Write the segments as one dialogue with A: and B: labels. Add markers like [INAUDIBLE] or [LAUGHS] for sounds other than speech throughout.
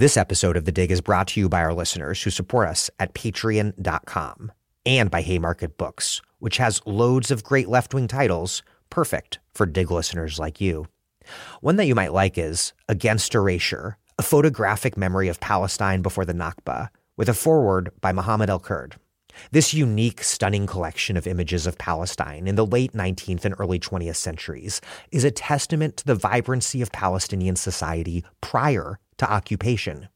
A: This episode of The Dig is brought to you by our listeners who support us at patreon.com and by Haymarket Books, which has loads of great left wing titles perfect for Dig listeners like you. One that you might like is Against Erasure, a photographic memory of Palestine before the Nakba, with a foreword by Mohammed El Kurd. This unique, stunning collection of images of Palestine in the late 19th and early 20th centuries is a testament to the vibrancy of Palestinian society prior to occupation.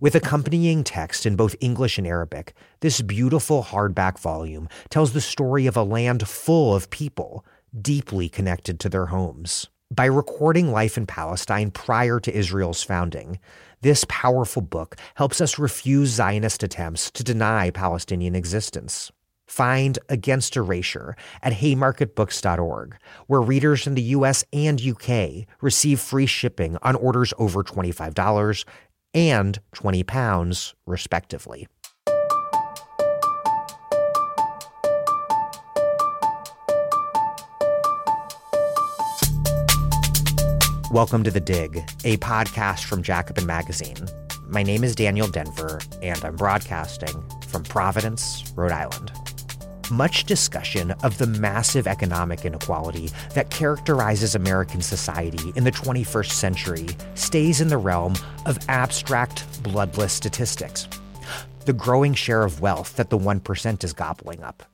A: With accompanying text in both English and Arabic, this beautiful hardback volume tells the story of a land full of people deeply connected to their homes. By recording life in Palestine prior to Israel's founding, this powerful book helps us refuse Zionist attempts to deny Palestinian existence. Find Against Erasure at haymarketbooks.org, where readers in the US and UK receive free shipping on orders over $25 and 20 pounds, respectively. Welcome to The Dig, a podcast from Jacobin Magazine. My name is Daniel Denvir, and I'm broadcasting from Providence, Rhode Island much discussion of the massive economic inequality that characterizes American society in the 21st century stays in the realm of abstract, bloodless statistics. The growing share of wealth that the 1% is gobbling up.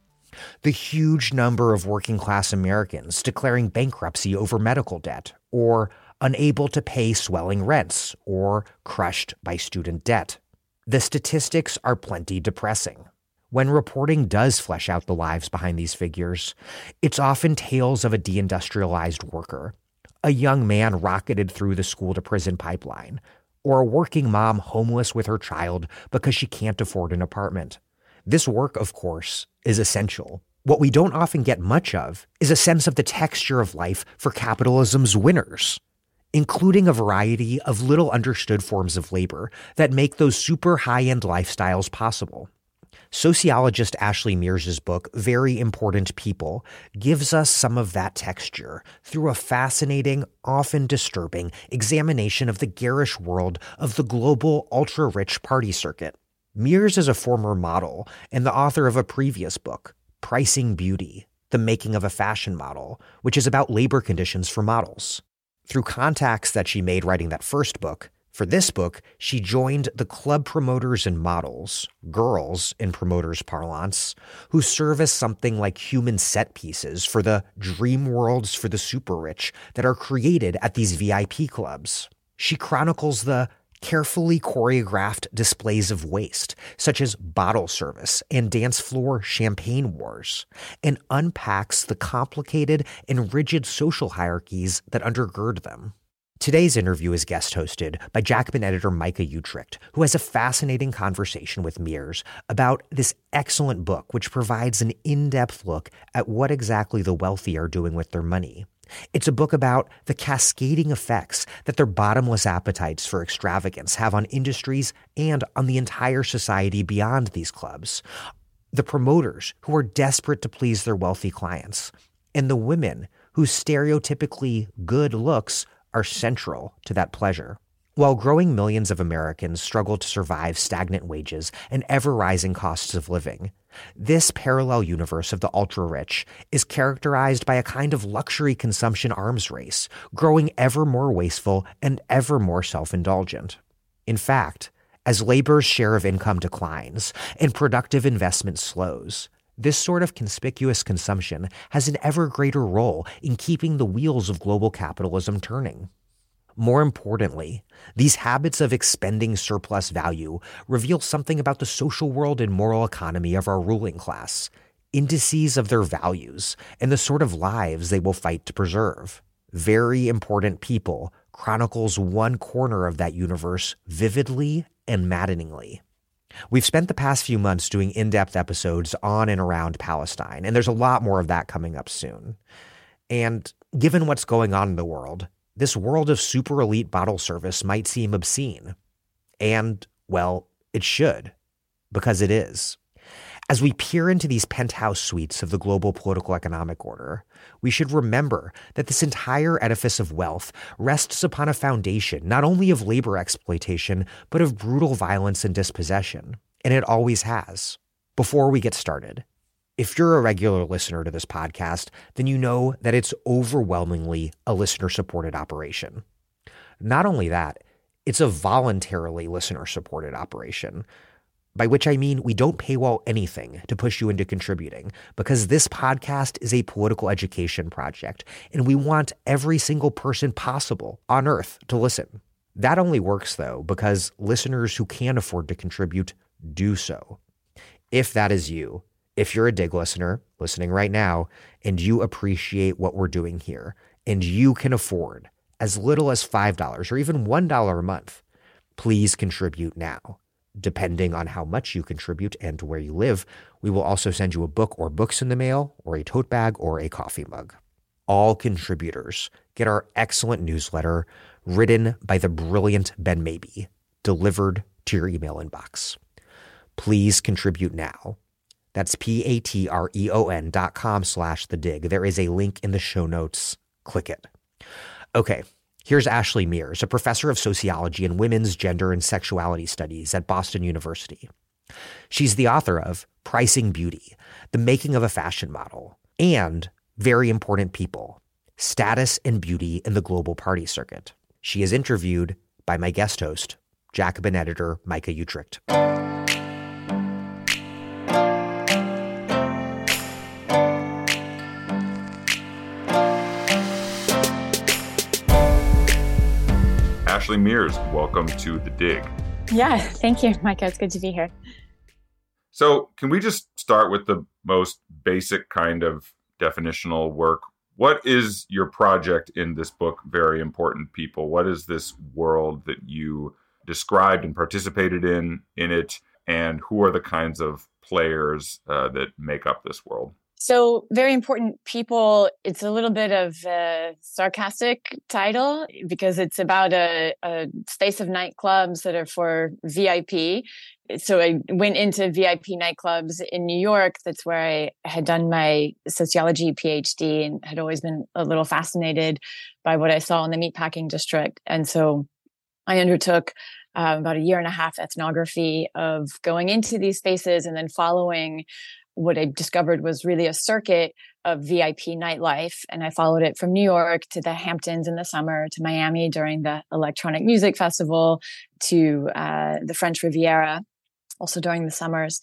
A: The huge number of working class Americans declaring bankruptcy over medical debt, or unable to pay swelling rents, or crushed by student debt. The statistics are plenty depressing. When reporting does flesh out the lives behind these figures, it's often tales of a deindustrialized worker, a young man rocketed through the school to prison pipeline, or a working mom homeless with her child because she can't afford an apartment. This work, of course, is essential. What we don't often get much of is a sense of the texture of life for capitalism's winners, including a variety of little understood forms of labor that make those super high end lifestyles possible. Sociologist Ashley Mears's book, Very Important People, gives us some of that texture through a fascinating, often disturbing examination of the garish world of the global ultra rich party circuit. Mears is a former model and the author of a previous book, Pricing Beauty The Making of a Fashion Model, which is about labor conditions for models. Through contacts that she made writing that first book, for this book, she joined the club promoters and models, girls in promoters' parlance, who serve as something like human set pieces for the dream worlds for the super rich that are created at these VIP clubs. She chronicles the carefully choreographed displays of waste, such as bottle service and dance floor champagne wars, and unpacks the complicated and rigid social hierarchies that undergird them. Today's interview is guest hosted by Jacobin editor Micah Uetricht, who has a fascinating conversation with Mears about this excellent book, which provides an in depth look at what exactly the wealthy are doing with their money. It's a book about the cascading effects that their bottomless appetites for extravagance have on industries and on the entire society beyond these clubs. The promoters who are desperate to please their wealthy clients, and the women whose stereotypically good looks are central to that pleasure. While growing millions of Americans struggle to survive stagnant wages and ever rising costs of living, this parallel universe of the ultra rich is characterized by a kind of luxury consumption arms race, growing ever more wasteful and ever more self indulgent. In fact, as labor's share of income declines and productive investment slows, this sort of conspicuous consumption has an ever greater role in keeping the wheels of global capitalism turning. More importantly, these habits of expending surplus value reveal something about the social world and moral economy of our ruling class, indices of their values, and the sort of lives they will fight to preserve. Very Important People chronicles one corner of that universe vividly and maddeningly. We've spent the past few months doing in depth episodes on and around Palestine, and there's a lot more of that coming up soon. And given what's going on in the world, this world of super elite bottle service might seem obscene. And, well, it should, because it is. As we peer into these penthouse suites of the global political economic order, we should remember that this entire edifice of wealth rests upon a foundation not only of labor exploitation, but of brutal violence and dispossession. And it always has. Before we get started, if you're a regular listener to this podcast, then you know that it's overwhelmingly a listener supported operation. Not only that, it's a voluntarily listener supported operation by which I mean we don't paywall anything to push you into contributing because this podcast is a political education project and we want every single person possible on earth to listen. That only works though because listeners who can afford to contribute do so. If that is you, if you're a dig listener listening right now and you appreciate what we're doing here and you can afford as little as $5 or even $1 a month, please contribute now depending on how much you contribute and where you live, we will also send you a book or books in the mail, or a tote bag, or a coffee mug. All contributors get our excellent newsletter written by the brilliant Ben Mabie, delivered to your email inbox. Please contribute now. That's P-A-T-R-E-O-N dot com slash the dig. There is a link in the show notes. Click it. Okay, Here's Ashley Mears, a professor of sociology and women's gender and sexuality studies at Boston University. She's the author of Pricing Beauty, The Making of a Fashion Model, and Very Important People Status and Beauty in the Global Party Circuit. She is interviewed by my guest host, Jacobin editor Micah Uetricht.
B: Ashley Mears, welcome to The Dig.
C: Yeah, thank you, Micah. It's good to be here.
B: So, can we just start with the most basic kind of definitional work? What is your project in this book, Very Important People? What is this world that you described and participated in in it? And who are the kinds of players uh, that make up this world?
C: So, very important people. It's a little bit of a sarcastic title because it's about a, a, space of nightclubs that are for VIP. So, I went into VIP nightclubs in New York. That's where I had done my sociology PhD and had always been a little fascinated by what I saw in the meatpacking district. And so, I undertook uh, about a year and a half ethnography of going into these spaces and then following what I discovered was really a circuit of VIP nightlife. And I followed it from New York to the Hamptons in the summer, to Miami during the Electronic Music Festival, to uh, the French Riviera, also during the summers.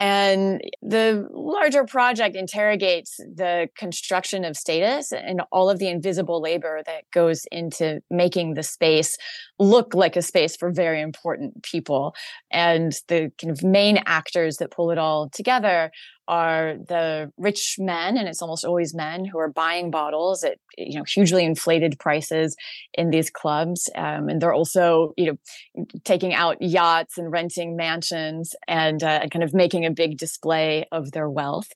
C: And the larger project interrogates the construction of status and all of the invisible labor that goes into making the space look like a space for very important people. And the kind of main actors that pull it all together are the rich men, and it's almost always men who are buying bottles at you know hugely inflated prices in these clubs, um, and they're also you know taking out yachts and renting mansions and uh, kind of making a big display of their wealth.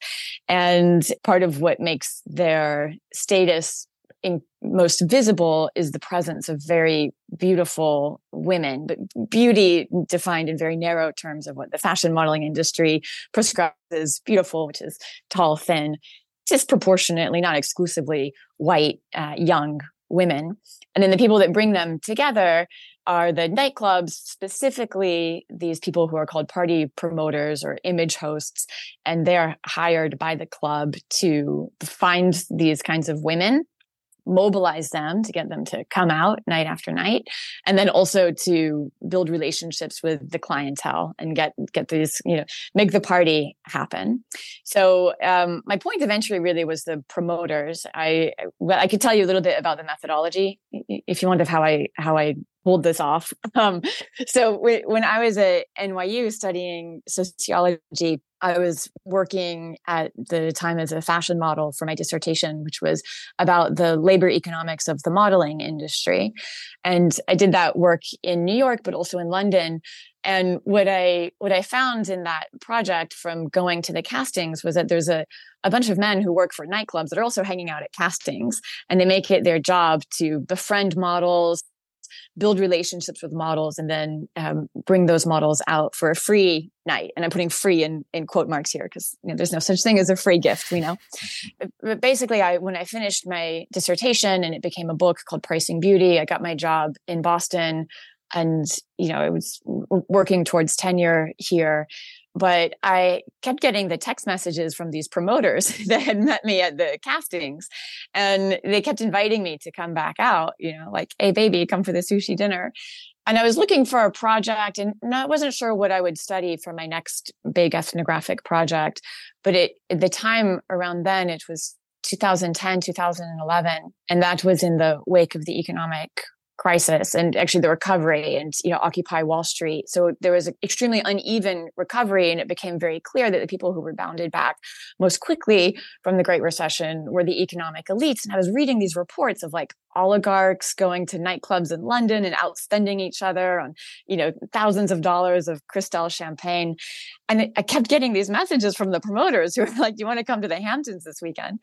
C: And part of what makes their status in, most visible is the presence of very beautiful women, but beauty defined in very narrow terms of what the fashion modeling industry prescribes as beautiful, which is tall, thin, disproportionately, not exclusively white, uh, young women. And then the people that bring them together are the nightclubs, specifically these people who are called party promoters or image hosts. And they're hired by the club to find these kinds of women mobilize them to get them to come out night after night and then also to build relationships with the clientele and get get these you know make the party happen. So um, my point of entry really was the promoters. I well, i could tell you a little bit about the methodology if you wonder how i how i pulled this off [LAUGHS] um, so when i was at nyu studying sociology I was working at the time as a fashion model for my dissertation, which was about the labor economics of the modeling industry. And I did that work in New York, but also in London. And what I what I found in that project from going to the castings was that there's a, a bunch of men who work for nightclubs that are also hanging out at castings and they make it their job to befriend models build relationships with models, and then um, bring those models out for a free night. And I'm putting free in, in quote marks here because you know, there's no such thing as a free gift, we know. [LAUGHS] but basically, I when I finished my dissertation and it became a book called Pricing Beauty, I got my job in Boston and you know i was working towards tenure here but I kept getting the text messages from these promoters [LAUGHS] that had met me at the castings and they kept inviting me to come back out, you know, like, hey, baby, come for the sushi dinner. And I was looking for a project and I wasn't sure what I would study for my next big ethnographic project. But it, at the time around then, it was 2010, 2011. And that was in the wake of the economic crisis and actually the recovery and you know occupy wall street. So there was an extremely uneven recovery and it became very clear that the people who rebounded back most quickly from the great recession were the economic elites. And i was reading these reports of like oligarchs going to nightclubs in london and outspending each other on you know thousands of dollars of cristal champagne. And i kept getting these messages from the promoters who were like you want to come to the hamptons this weekend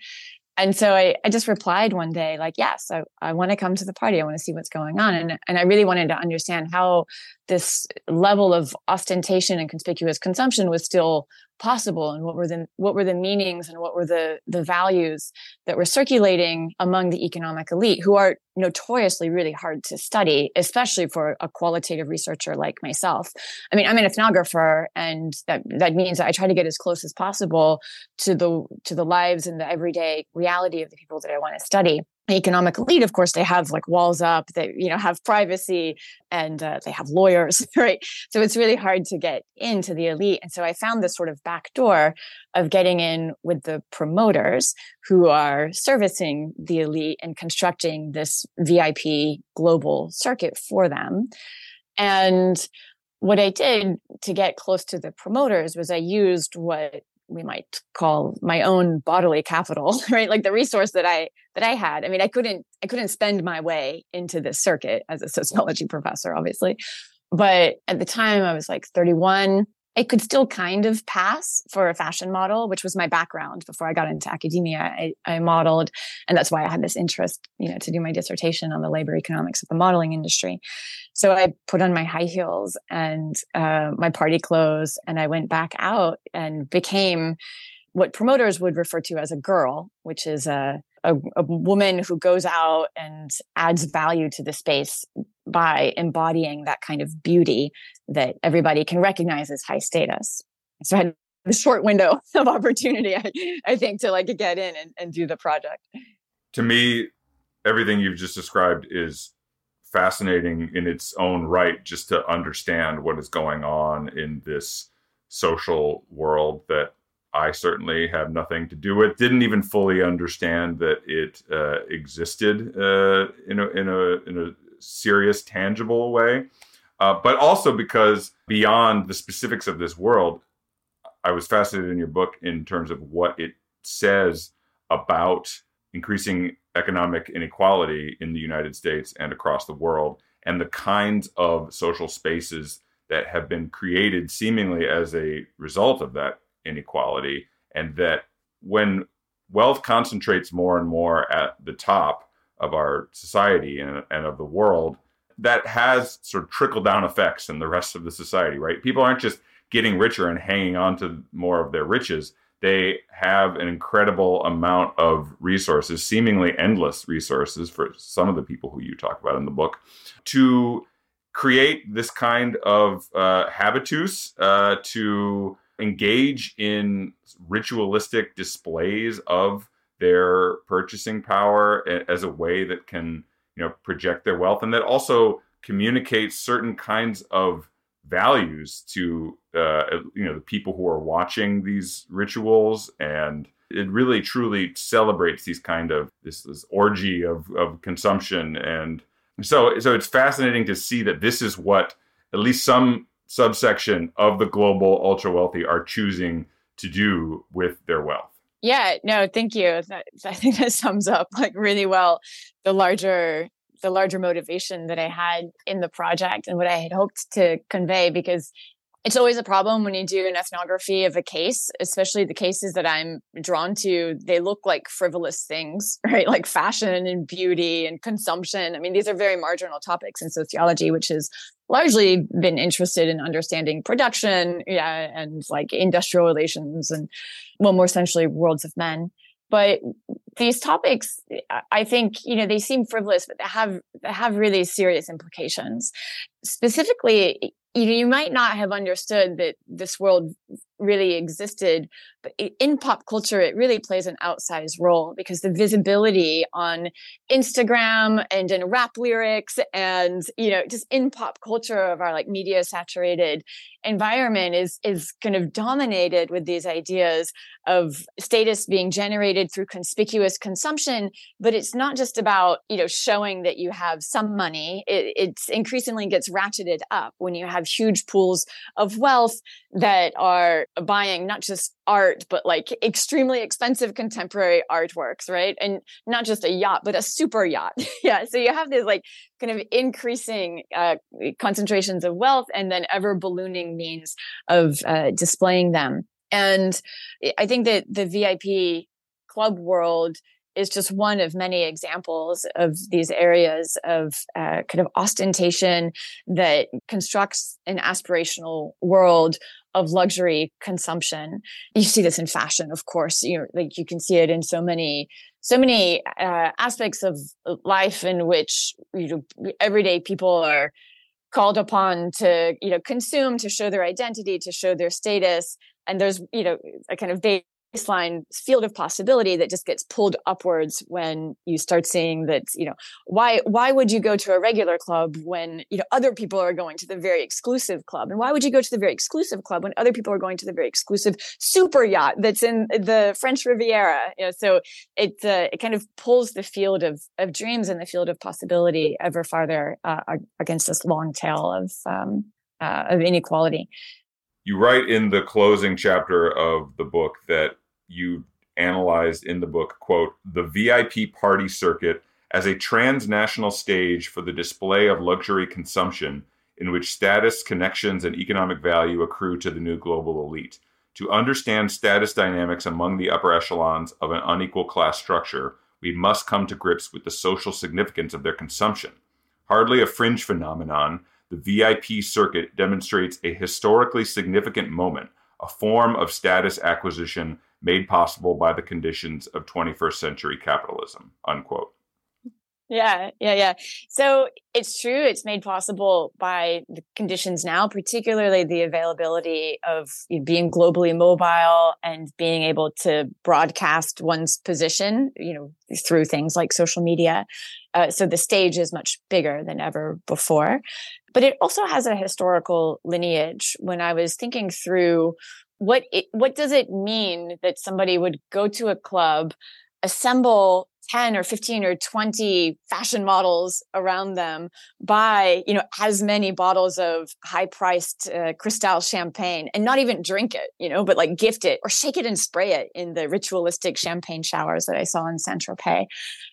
C: and so I, I just replied one day like yes i, I want to come to the party. I want to see what's going on. And, and i really wanted to understand how this level of ostentation and conspicuous consumption was still possible and what were the what were the meanings and what were the the values that were circulating among the economic elite who are notoriously really hard to study especially for a qualitative researcher like myself. I mean i'm an ethnographer and that that means that i try to get as close as possible to the to the lives and the everyday reality of the people that i want to study economic elite of course they have like walls up they you know have privacy and uh, they have lawyers [LAUGHS] right? So it's really hard to get into the elite. And so i found this sort of back door of getting in with the promoters who are servicing the elite and constructing this vip global circuit for them. And what i did to get close to the promoters was i used what we might call my own bodily capital [LAUGHS] right? Like the resource that i that i had. I mean i couldn't i couldn't spend my way into this circuit as a [LAUGHS] sociology professor obviously. But at the time i was like 31 I could still kind of pass for a fashion model, which was my background before I got into academia. I, I, modeled, and that's why I had this interest, you know, to do my dissertation on the labor economics of the modeling industry. So I put on my high heels and uh, my party clothes, and I went back out and became what promoters would refer to as a girl, which is a, a, a, woman who goes out and adds value to the space by embodying that kind of beauty that everybody can recognize as high status. So I had a short window [LAUGHS] of opportunity, I, I think, to like get in and, and do the project.
B: To me, everything you've just described is fascinating in its own right, just to understand what is going on in this social world that I certainly have nothing to do with. Didn't even fully understand that it uh, existed uh, in a in a in a serious, tangible way. Uh, but also because beyond the specifics of this world, I was fascinated in your book in terms of what it says about increasing economic inequality in the United States and across the world, and the kinds of social spaces that have been created seemingly as a result of that inequality, and that when wealth concentrates more and more at the top of our society and, and of the world, that has sort of trickle down effects in the rest of the society, right? People aren't just getting richer and hanging on to more of their riches. They have an incredible amount of resources, seemingly endless resources for some of the people who you talk about in the book, to create this kind of uh, habitus, uh, to engage in ritualistic displays of their purchasing power as a way that can you know project their wealth and that also communicates certain kinds of values to uh, you know the people who are watching these rituals. And it really truly celebrates these kind of this, this orgy of, of consumption. And so so it's fascinating to see that this is what at least some subsection of the global ultra wealthy are choosing to do with their wealth.
C: Yeah, no, thank you. That, I think that sums up like really well the larger the larger motivation that I had in the project and what I had hoped to convey because it's always a problem when you do an ethnography of a case, especially the cases that I'm drawn to. They look like frivolous things, [LAUGHS] right? Like fashion and beauty and consumption. I mean, these are very marginal topics in sociology, which has largely been interested in understanding production, yeah, and like industrial relations and, well, more essentially, worlds of men. But these topics, I think, you know, they seem frivolous, but they have they have really serious implications. Specifically, you you might not have understood that this world really existed, but in pop culture, it really plays an outsized role because the visibility on Instagram and in rap lyrics and, you know, just in pop culture of our like media saturated environment is, is kind of dominated with these ideas of status being generated through conspicuous consumption. But it's not just about, you know, showing that you have some money. It it's increasingly gets ratcheted up when you have huge pools of wealth that are buying not just art, but like extremely expensive contemporary artworks, right? And not just a yacht, but a super yacht. [LAUGHS] yeah. So you have this like kind of increasing uh, concentrations of wealth and then ever ballooning means of uh, displaying them. And I think that the VIP club world is just one of many examples of these areas of uh, kind of ostentation that constructs an aspirational world of luxury consumption. You see this in fashion, of course. You know, like you can see it in so many, so many uh, aspects of life in which you know everyday people are called upon to you know consume to show their identity to show their status and there's you know a kind of baseline field of possibility that just gets pulled upwards when you start seeing that you know why why would you go to a regular club when you know other people are going to the very exclusive club? And why would you go to the very exclusive club when other people are going to the very exclusive super yacht that's in the French Riviera? You know so it uh, it kind of pulls the field of of dreams and the field of possibility ever farther uh, against this long tail of um, uh, of inequality.
B: You write in the closing chapter of the book that you analyzed in the book, quote, the VIP party circuit as a transnational stage for the display of luxury consumption in which status, connections, and economic value accrue to the new global elite. To understand status dynamics among the upper echelons of an unequal class structure, we must come to grips with the social significance of their consumption. Hardly a fringe phenomenon, the VIP circuit demonstrates a historically significant moment, a form of status acquisition made possible by the conditions of 21st century capitalism unquote.
C: Yeah yeah yeah. So it's true it's made possible by the conditions now particularly the availability of being globally mobile and being able to broadcast one's position you know through things like social media. Uh, so the stage is much bigger than ever before. But it also has a historical lineage. When i was thinking through what it, what does it mean that somebody would go to a club, assemble 10 or 15 or 20 fashion models around them buy you know as many bottles of high priced uh, cristal champagne and not even drink it you know but like gift it or shake it and spray it in the ritualistic champagne showers that i saw in saint tropez.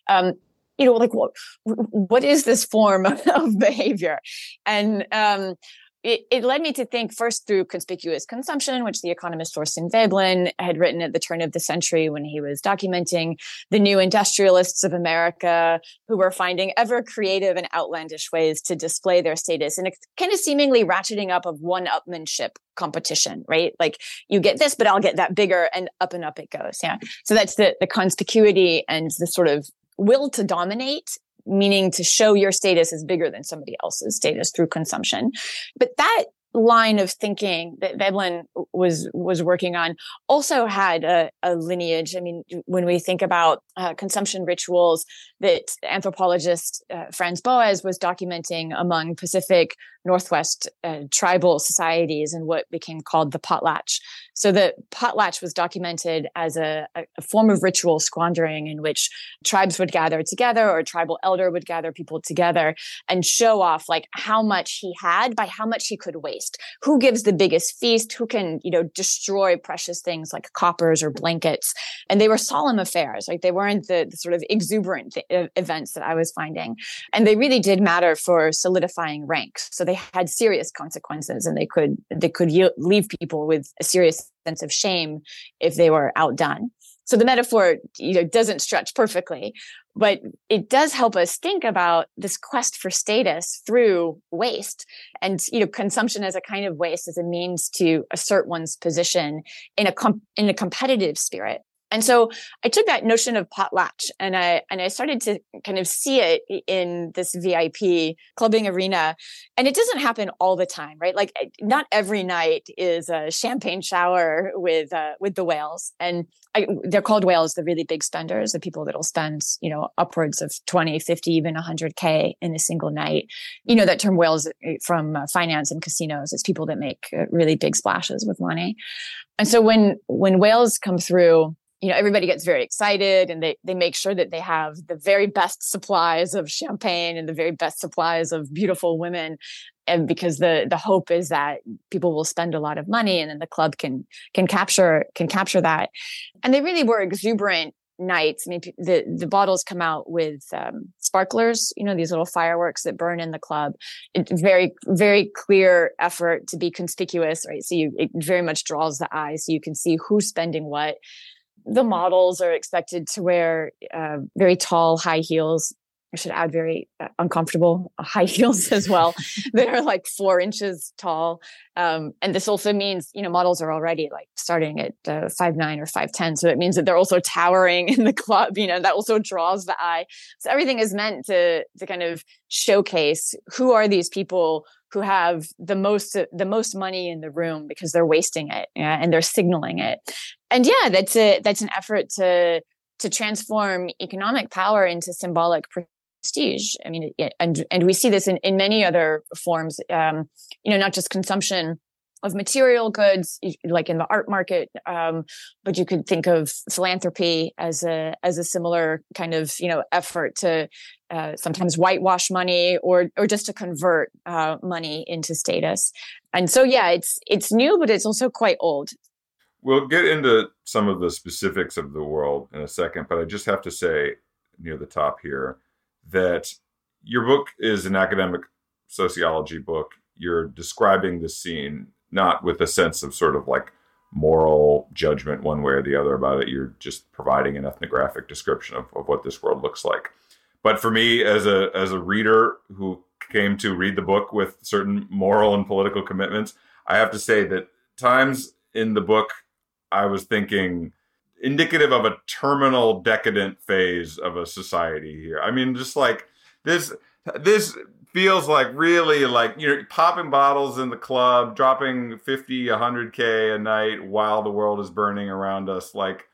C: Um, you know like what what is this form [LAUGHS] of behavior? And um, it, it, led me to think first through conspicuous consumption, which the economist Thorstein Veblen had written at the turn of the century when he was documenting the new industrialists of America who were finding ever creative and outlandish ways to display their status and kind of seemingly ratcheting up of one upmanship competition, right? Like you get this, but I'll get that bigger and up and up it goes. Yeah. So that's the, the conspicuity and the sort of will to dominate meaning to show your status is bigger than somebody else's status through consumption. But that line of thinking that Veblen was was working on also had a, a lineage. I mean, when we think about uh, consumption rituals that anthropologist uh, Franz Boas was documenting among Pacific Northwest uh, tribal societies and what became called the potlatch. So the potlatch was documented as a, a, form of ritual squandering in which tribes would gather together or a tribal elder would gather people together and show off like how much he had by how much he could waste. Who gives the biggest feast? Who can you know destroy precious things like coppers or blankets? And they were solemn affairs like they weren't the, the sort of exuberant th- events that i was finding. And they really did matter for solidifying ranks. So they had serious consequences and they could they could leave people with a serious sense of shame if they were outdone. So the metaphor you know doesn't stretch perfectly but it does help us think about this quest for status through waste. And you know consumption as a kind of waste as a means to assert one's position in a com- in a competitive spirit and so I took that notion of potlatch and I and I started to kind of see it in this VIP clubbing arena. And it doesn't happen all the time, right? Like not every night is a champagne shower with uh, with the whales. And I, they're called whales, the really big spenders, the people that'll spend, you know, upwards of 20, 50, even 100K in a single night. You know, that term whales eh, from uh, finance and casinos is people that make uh, really big splashes with money. And so when when whales come through, you know everybody gets very excited and they they make sure that they have the very best supplies of champagne and the very best supplies of beautiful women. And because the the hope is that people will spend a lot of money and then the club can can capture can capture that. And they really were exuberant nights. I mean the the bottles come out with um, sparklers you know these little fireworks that burn in the club. Very very clear effort to be conspicuous right? So you it very much draws the eye so you can see who's spending what the models are expected to wear uh, very tall high heels I should add very uh, uncomfortable high [LAUGHS] heels as well [LAUGHS] that are like four inches tall. Um, and this also means, you know, models are already like starting at uh, five nine or five ten, so it means that they're also towering in the club. You know, that also draws the eye. So everything is meant to to kind of showcase who are these people who have the most the most money in the room because they're wasting it yeah, and they're signaling it and yeah that's a that's an effort to to transform economic power into symbolic prestige i mean and and we see this in in many other forms um you know not just consumption of material goods, like in the art market. Um, but you could think of philanthropy as a as a similar kind of you know effort to uh, sometimes whitewash money or or just to convert uh, money into status. And so yeah, it's it's new, but it's also quite old.
B: We'll get into some of the specifics of the world in a second, but I just have to say near the top here that your book is an academic sociology book. You're describing the scene not with a sense of sort of like moral judgment one way or the other about it. You're just providing an ethnographic description of, of what this world looks like. But for me, as a as a reader who came to read the book with certain moral and political commitments, I have to say that times in the book I was thinking indicative of a terminal decadent phase of a society here. I mean, just like this this feels like really like you know popping bottles in the club dropping 50 100k a night while the world is burning around us like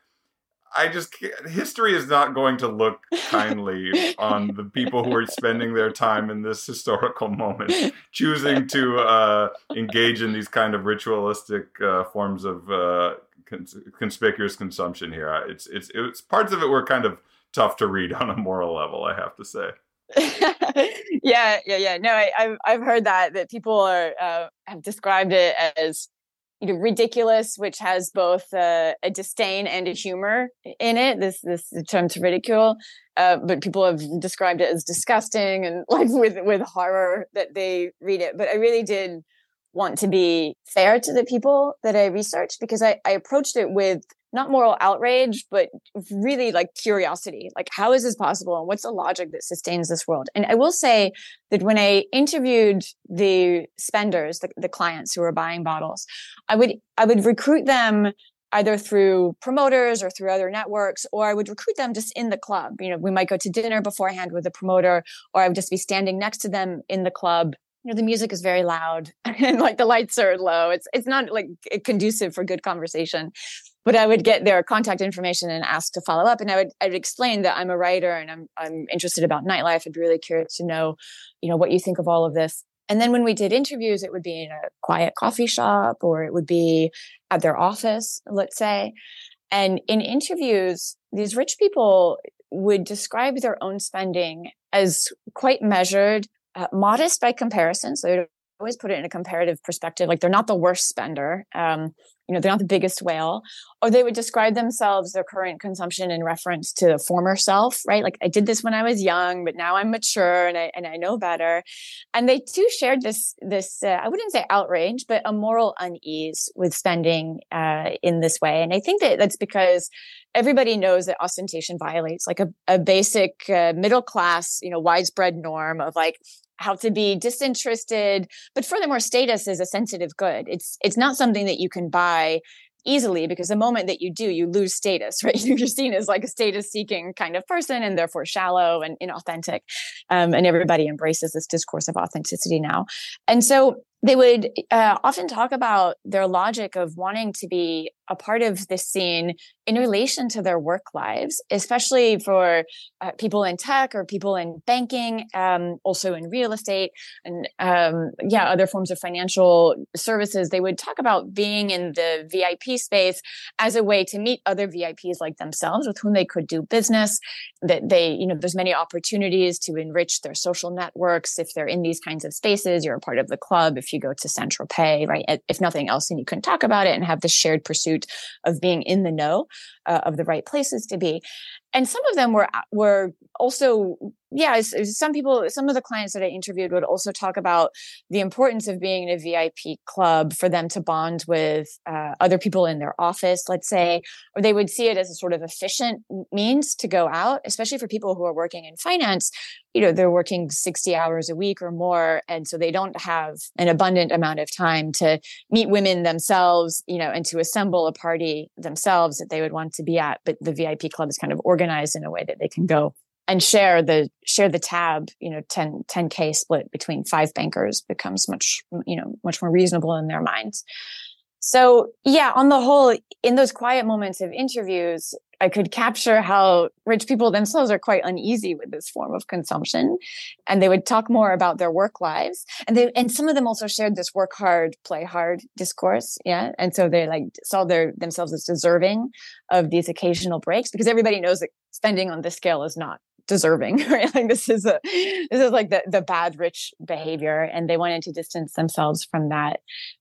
B: i just history is not going to look [LAUGHS] kindly on the people who are spending their time in this historical moment choosing to uh, engage in these kind of ritualistic uh, forms of uh, cons- conspicuous consumption here it's it's it's parts of it were kind of tough to read [LAUGHS] on a moral level i have to say [LAUGHS]
C: yeah, yeah, yeah. No, I, have I've heard that that people are uh, have described it as you know ridiculous, which has both uh, a disdain and a humor in it. This this term to ridicule, uh, but people have described it as disgusting and [LAUGHS] like with with horror that they read it. But I really did want to be fair to the people that I researched because I, I approached it with not moral outrage, but really like curiosity. Like, how is this possible? And what's the logic that sustains this world? And I will say that when I interviewed the spenders, the, the clients who were buying bottles, I would, I would recruit them either through promoters or through other networks, or I would recruit them just in the club. You know, we might go to dinner beforehand with a promoter, or I would just be standing next to them in the club you know the music is very loud [LAUGHS] and like the lights are low it's it's not like conducive for good conversation but I would get their contact information and ask to follow up. And I would I'd explain that I'm a writer and I'm I'm interested about nightlife. I'd really curious to know, you know, what you think of all of this. And then when we did interviews, it would be in a quiet coffee shop or it would be at their office, let's say. And in interviews, these rich people would describe their own spending as quite measured, uh, modest by comparison. So they'd always put it in a comparative perspective. Like they're not the worst spender. Um, you know, they're not the biggest whale. Or they would describe themselves, their current consumption in reference to the former self, right? Like I did this when I was young, but now I'm mature and I and I know better. And they too shared this this uh, I wouldn't say outrage, but a moral unease with spending uh, in this way. And I think that that's because everybody knows that ostentation violates like a, a basic uh, middle class, you know, widespread norm of like how to be disinterested but furthermore status is a sensitive good. It's it's not something that you can buy easily because the moment that you do you lose status [LAUGHS] right? You're seen as like a status seeking kind of person and therefore shallow and inauthentic um, and everybody embraces this discourse of authenticity now. And so they would uh, often talk about their logic of wanting to be a part of this scene in relation to their work lives, especially for uh, people in tech or people in banking, um, also in real estate and um, yeah, other forms of financial services. They would talk about being in the VIP space as a way to meet other VIPs like themselves with whom they could do business. That they, you know, there's many opportunities to enrich their social networks if they're in these kinds of spaces. You're a part of the club if you go to Saint Tropez, right? If nothing else, then you can talk about it and have this shared pursuit pursuit of being in the know uh, of the right places to be and some of them were were also yeah some people some of the clients that i interviewed would also talk about the importance of being in a vip club for them to bond with uh, other people in their office let's say or they would see it as a sort of efficient means to go out especially for people who are working in finance you know they're working 60 hours a week or more and so they don't have an abundant amount of time to meet women themselves you know and to assemble a party themselves that they would want to be at but the vip club is kind of organized in a way that they can go and share the share the tab you know 10 10k split between five bankers becomes much you know much more reasonable in their minds. So yeah on the whole in those quiet moments of interviews I could capture how rich people themselves are quite uneasy with this form of consumption. And they would talk more about their work lives. And they, and some of them also shared this work hard, play hard discourse. Yeah. And so they like saw their themselves as deserving of these occasional breaks because everybody knows that spending on this scale is not deserving [LAUGHS] right? Like this is a this is like the the bad rich behavior and they wanted to distance themselves from that.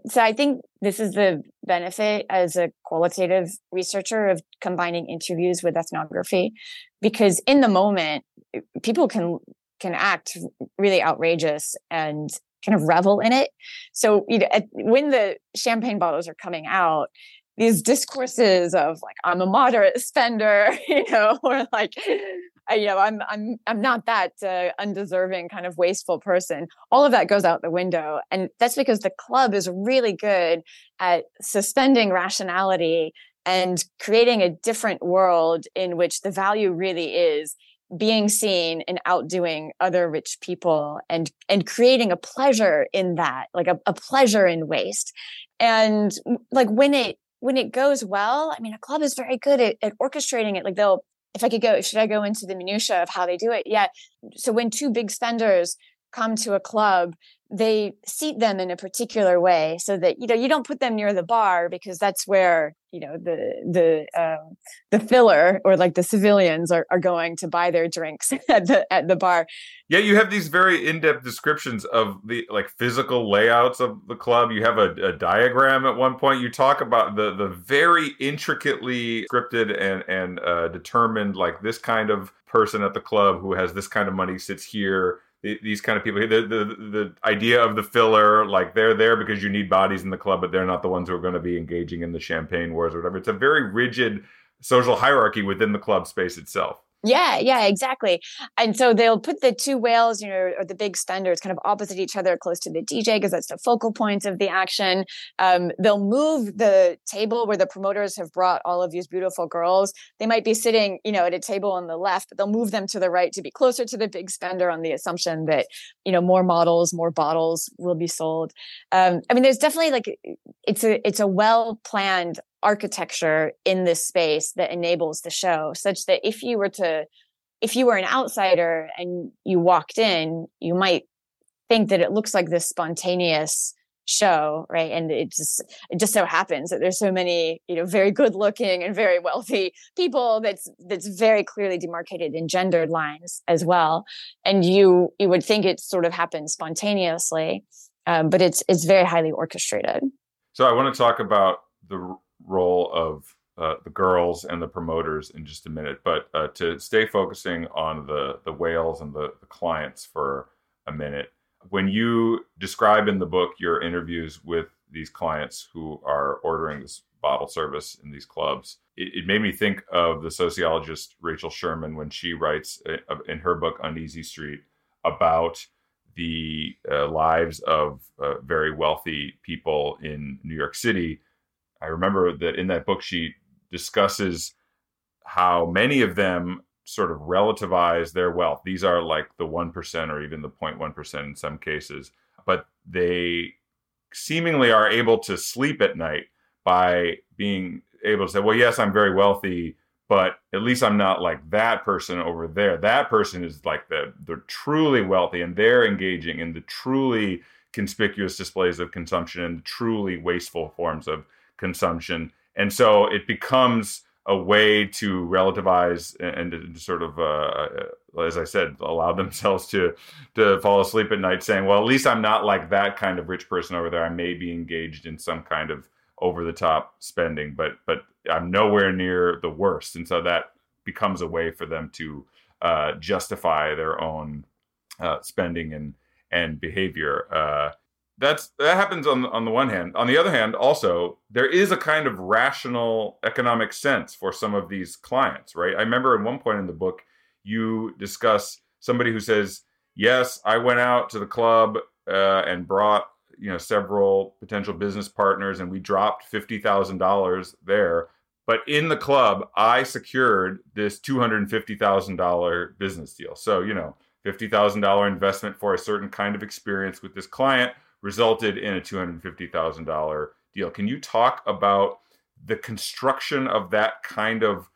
C: So i think this is the benefit as a qualitative researcher of combining interviews with ethnography because in the moment eh, people can can act really outrageous and kind of revel in it. So you know at, when the champagne bottles are coming out these discourses of like i'm a moderate spender [LAUGHS] you know or like I, you know, I'm I'm I'm not that uh, undeserving kind of wasteful person. All of that goes out the window, and that's because the club is really good at suspending rationality and creating a different world in which the value really is being seen and outdoing other rich people and and creating a pleasure in that like a, a pleasure in waste and like when it when it goes well i mean a club is very good at, at orchestrating it like they'll if I could go, should I go into the minutia of how they do it? Yeah. So when two big spenders come to a club, they seat them in a particular way so that you know you don't put them near the bar because that's where you know the the um, the filler or like the civilians are, are going to buy their drinks [LAUGHS] at the at the bar.
B: Yeah you have these very in-depth descriptions of the like physical layouts of the club. You have a, a diagram at one point. You talk about the the very intricately scripted and and uh, determined like this kind of person at the club who has this kind of money sits here these kind of people the, the the idea of the filler like they're there because you need bodies in the club but they're not the ones who are going to be engaging in the champagne wars or whatever. It's a very rigid social hierarchy within the club space itself
C: yeah, yeah, exactly. And so they'll put the two whales, you know, or the big spenders kind of opposite each other close to the DJ because that's the focal point of the action. Um, they'll move the table where the promoters have brought all of these beautiful girls. They might be sitting, you know, at a table on the left, but they'll move them to the right to be closer to the big spender on the assumption that, you know, more models, more bottles will be sold. Um, I mean, there's definitely like, it's a, it's a well planned architecture in this space that enables the show such that if you were to if you were an outsider and you walked in you might think that it looks like this spontaneous show right and it just it just so happens that there's so many you know very good looking and very wealthy people that's that's very clearly demarcated in gendered lines as well and you you would think it sort of happens spontaneously um, but it's it's very highly orchestrated.
B: So I want to talk about the role of uh, the girls and the promoters in just a minute, but uh, to stay focusing on the the whales and the, the clients for a minute. When you describe in the book your interviews with these clients who are ordering this bottle service in these clubs, it, it made me think of the sociologist Rachel Sherman when she writes uh, in her book Uneasy Street about the uh, lives of uh, very wealthy people in New York City. I remember that in that book, she discusses how many of them sort of relativize their wealth. These are like the 1% or even the 0.1% in some cases, but they seemingly are able to sleep at night by being able to say, well, yes, I'm very wealthy, but at least I'm not like that person over there. That person is like the they're truly wealthy and they're engaging in the truly conspicuous displays of consumption and truly wasteful forms of consumption. And so it becomes a way to relativize and, to sort of, uh, uh, as I said, allow [LAUGHS] themselves to to fall asleep at night, saying, "Well, at least I'm not like that kind of rich person over there. I may be engaged in some kind of over the top spending, but but I'm nowhere near the worst." And so that becomes a way for them to uh, justify their own uh, spending and and behavior. That's that happens on on the one hand. On the other hand, also there is a kind of rational economic sense for some of these clients, right? I remember at one point in the book you discuss somebody who says, "Yes, I went out to the club uh, and brought you know several potential business partners, and we dropped fifty thousand dollars there." But in the club, I secured this two hundred fifty thousand dollar business deal. So you know, fifty thousand dollar investment for a certain kind of experience with this client resulted in a $250,000 deal. Can you talk about the construction of that kind of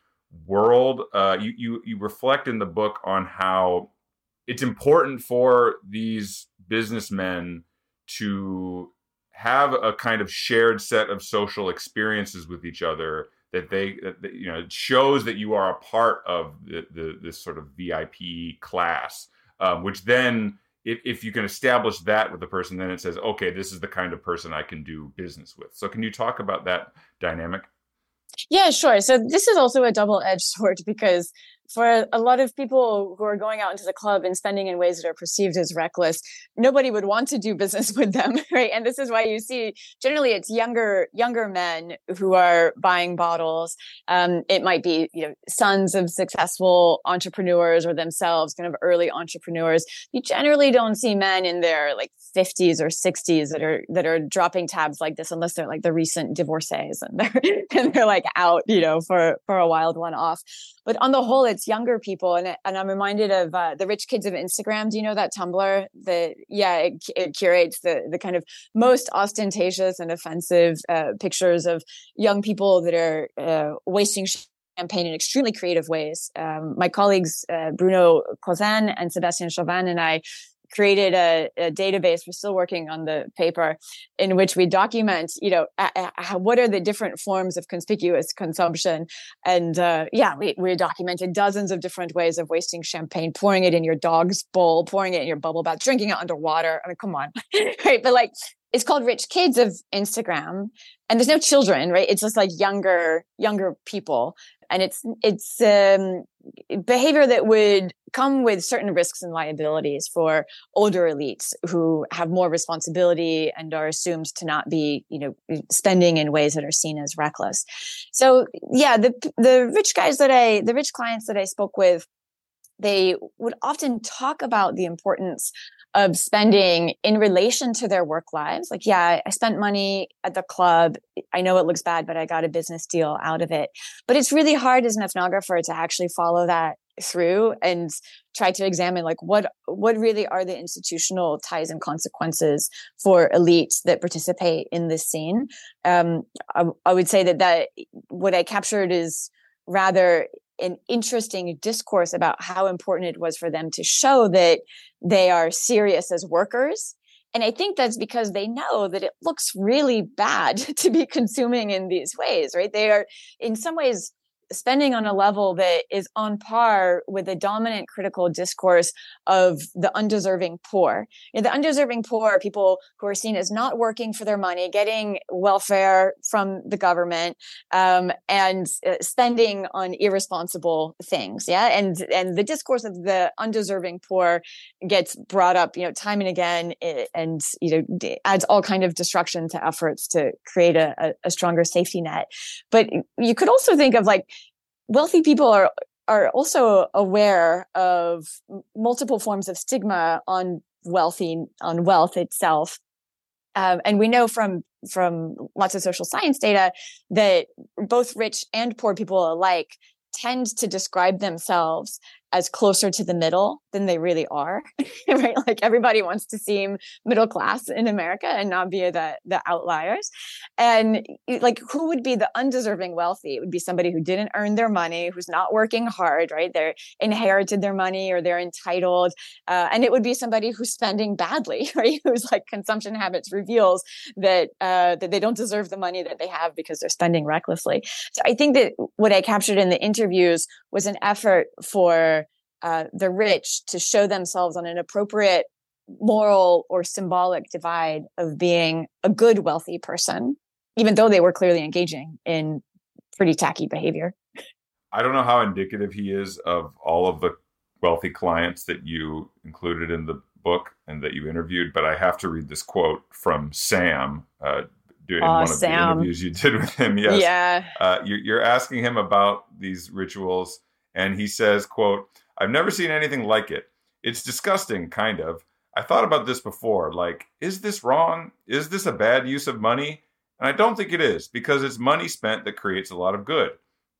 B: world? Uh, you, you, you reflect in the book on how it's important for these businessmen to have a kind of shared set of social experiences with each other that they that, you know it shows that you are a part of the, the this sort of vip class um, which then if, if you can establish that with the person, then it says, okay, this is the kind of person I can do business with. So, can you talk about that dynamic?
C: Yeah, sure. So, this is also a double edged [LAUGHS] sword because for a lot of people who are going out into the club and spending in ways that are perceived as reckless, nobody would want to do business [LAUGHS] with them, right? And this is why you see generally it's younger younger men who are buying bottles. Um, it might be you know sons of successful entrepreneurs or themselves kind of early entrepreneurs. You generally don't see men in their like 50s or 60s that are that are dropping tabs like this unless they're like the recent divorcees and they're [LAUGHS] and they're like out you know for for a wild one off but on the whole it's younger people and and i'm reminded of uh, the rich kids of instagram do you know that tumblr that yeah it, it, curates the the kind of most ostentatious and offensive uh, pictures of young people that are uh, wasting champagne in extremely creative ways. Um, my colleagues uh, Bruno Cousin and Sebastian Chauvin and I created a, a, database. We're still working on the paper in which we document, you know, what are the different forms of conspicuous consumption. And uh, yeah, we, we documented dozens of different ways of wasting champagne, pouring it in your dog's bowl, pouring it in your bubble bath, drinking it underwater. I mean, come on, [LAUGHS] right? But like, it's called Rich Kids of Instagram, and there's no children, right? It's just like younger younger people, and it's it's um, behavior that would come with certain risks and liabilities for older elites who have more responsibility and are assumed to not be you know spending in ways that are seen as reckless. So yeah the the rich guys that i the rich clients that i spoke with they would often talk about the importance of spending in relation to their work lives. Like, yeah, I spent money at the club. I know it looks bad, but I got a business deal out of it. But it's really hard as an ethnographer to actually follow that through and try to examine like what what really are the institutional ties and consequences for elites that participate in this scene um, I, I would say that that what i captured is rather an interesting discourse about how important it was for them to show that they are serious as workers. And I think that's because they know that it looks really bad [LAUGHS] to be consuming in these ways, right? They are in some ways spending on a level that is on par with the dominant critical discourse of the undeserving poor. You know, the undeserving poor are people who are seen as not working for their money, getting welfare from the government, um, and uh, spending on irresponsible things. Yeah, and and the discourse of the undeserving poor gets brought up, you know, time and again, and you know, adds all kind of destruction to efforts to create a, a stronger safety net. But you could also think of like wealthy people are are also aware of multiple forms of stigma on wealthy on wealth itself. Um, and we know from from lots of social science data that both rich and poor people alike tend to describe themselves as closer to the middle than they really are [LAUGHS] right? Like everybody wants to seem middle class in america and not be the the outliers. And like who would be the undeserving wealthy? It would be somebody who didn't earn their money who's not working hard right? They're inherited their money or they're entitled uh, and it would be somebody who's spending badly [LAUGHS] right? Whose like consumption habits reveals that uh, that they don't deserve the money that they have because they're spending recklessly. So i think that what i captured in the interviews was an effort for uh, the rich to show themselves on an appropriate moral or symbolic divide of being a good wealthy person, even though they were clearly engaging in pretty tacky behavior.
B: I don't know how indicative he is of all of the wealthy clients that you included in the book and that you interviewed, but I have to read this quote from Sam uh, doing oh, one of Sam. the interviews you did with him. Yes.
C: Yeah.
B: Uh, you, you're asking him about these rituals, and he says, "quote I've never seen anything like it. It's disgusting, kind of. I thought about this before. Like, is this wrong? Is this a bad use of money? And I don't think it is because it's money spent that creates a lot of good.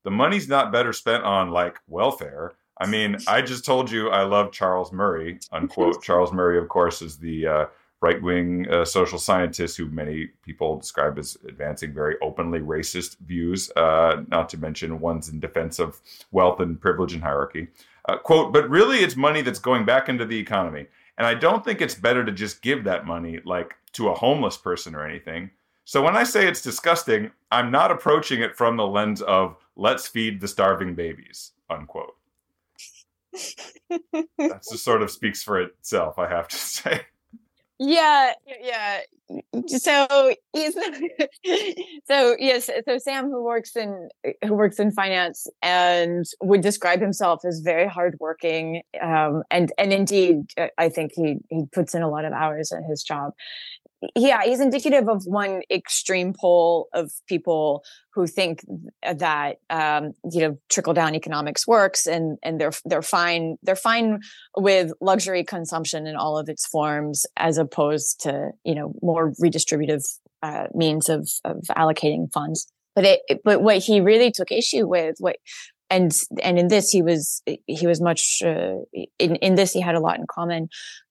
B: The money's not better spent on like welfare. I mean, I just told you I love Charles Murray, unquote. [LAUGHS] Charles Murray, of course, is the uh, right wing uh, social scientist who many people describe as advancing very openly racist views, uh, not to mention ones in defense of wealth and privilege and hierarchy. Uh, quote, but really it's money that's going back into the economy. And I don't think it's better to just give that money like to a homeless person or anything. So when I say it's disgusting, I'm not approaching it from the lens of let's feed the starving babies, unquote. [LAUGHS] that just sort of speaks for itself, I have to [LAUGHS] say.
C: Yeah, yeah. So he's [LAUGHS] so yes. So Sam, who works in who works in finance, and would describe himself as very hardworking, um, and and indeed, uh, I think he he puts in a lot of hours in his job yeah, he's indicative of one extreme pole of people who think that um, you know trickle down economics works, and and they're they're fine they're fine with luxury consumption in all of its forms, as opposed to you know more redistributive uh, means of of allocating funds. But it but what he really took issue with what and and in this he was he was much uh, in in this he had a lot in common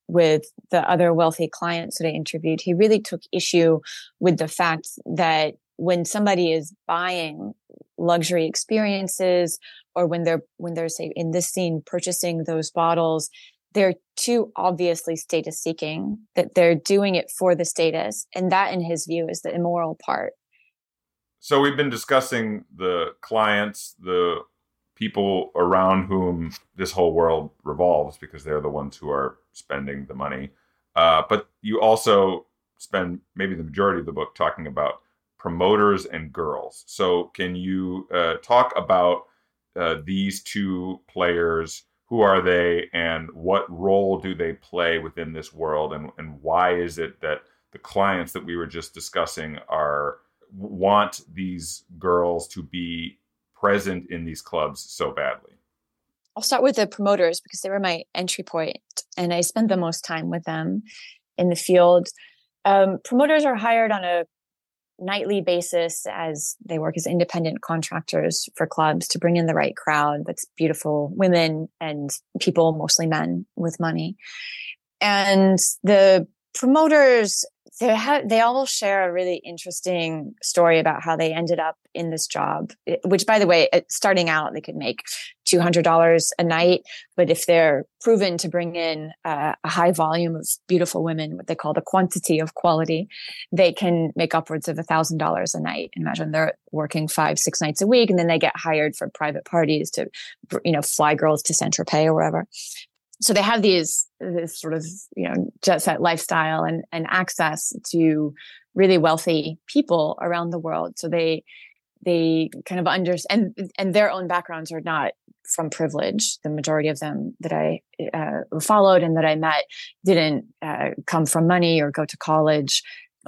C: with the other wealthy clients that I interviewed, he really took issue with the fact that when somebody is buying luxury experiences or when they're when they're say in this scene purchasing those bottles they're too obviously status seeking that they're doing it for the status. And that in his view is the immoral part.
B: So we've been discussing the clients the people around whom this whole world revolves because they're the ones who are spending the money. Uh, but you also spend maybe the majority of the book talking about promoters and girls. So, can you uh, talk about uh, these two players? Who are they, and what role do they play within this world? And, and why is it that the clients that we were just discussing are want these girls to be present in these clubs so badly?
C: I'll start with the promoters because they were my entry point and I spend the most time with them in the field. Um, promoters are hired on a nightly basis as they work as independent contractors for clubs to bring in the right crowd that's beautiful women and people, mostly men with money. And the promoters they they all share a really interesting story about how they ended up in this job which by the way starting out they could make $200 a night but if they're proven to bring in uh, a high volume of beautiful women what they call the quantity of quality they can make upwards of $1000 a night. Imagine they're working five six nights a week and then they get hired for private parties to you know fly girls to saint tropez or wherever so they have these this sort of you know jet set lifestyle and and access to really wealthy people around the world. So they they kind of understand and and their own backgrounds are not from privilege. The majority of them that i uh, followed and that i met didn't uh, come from money or go to college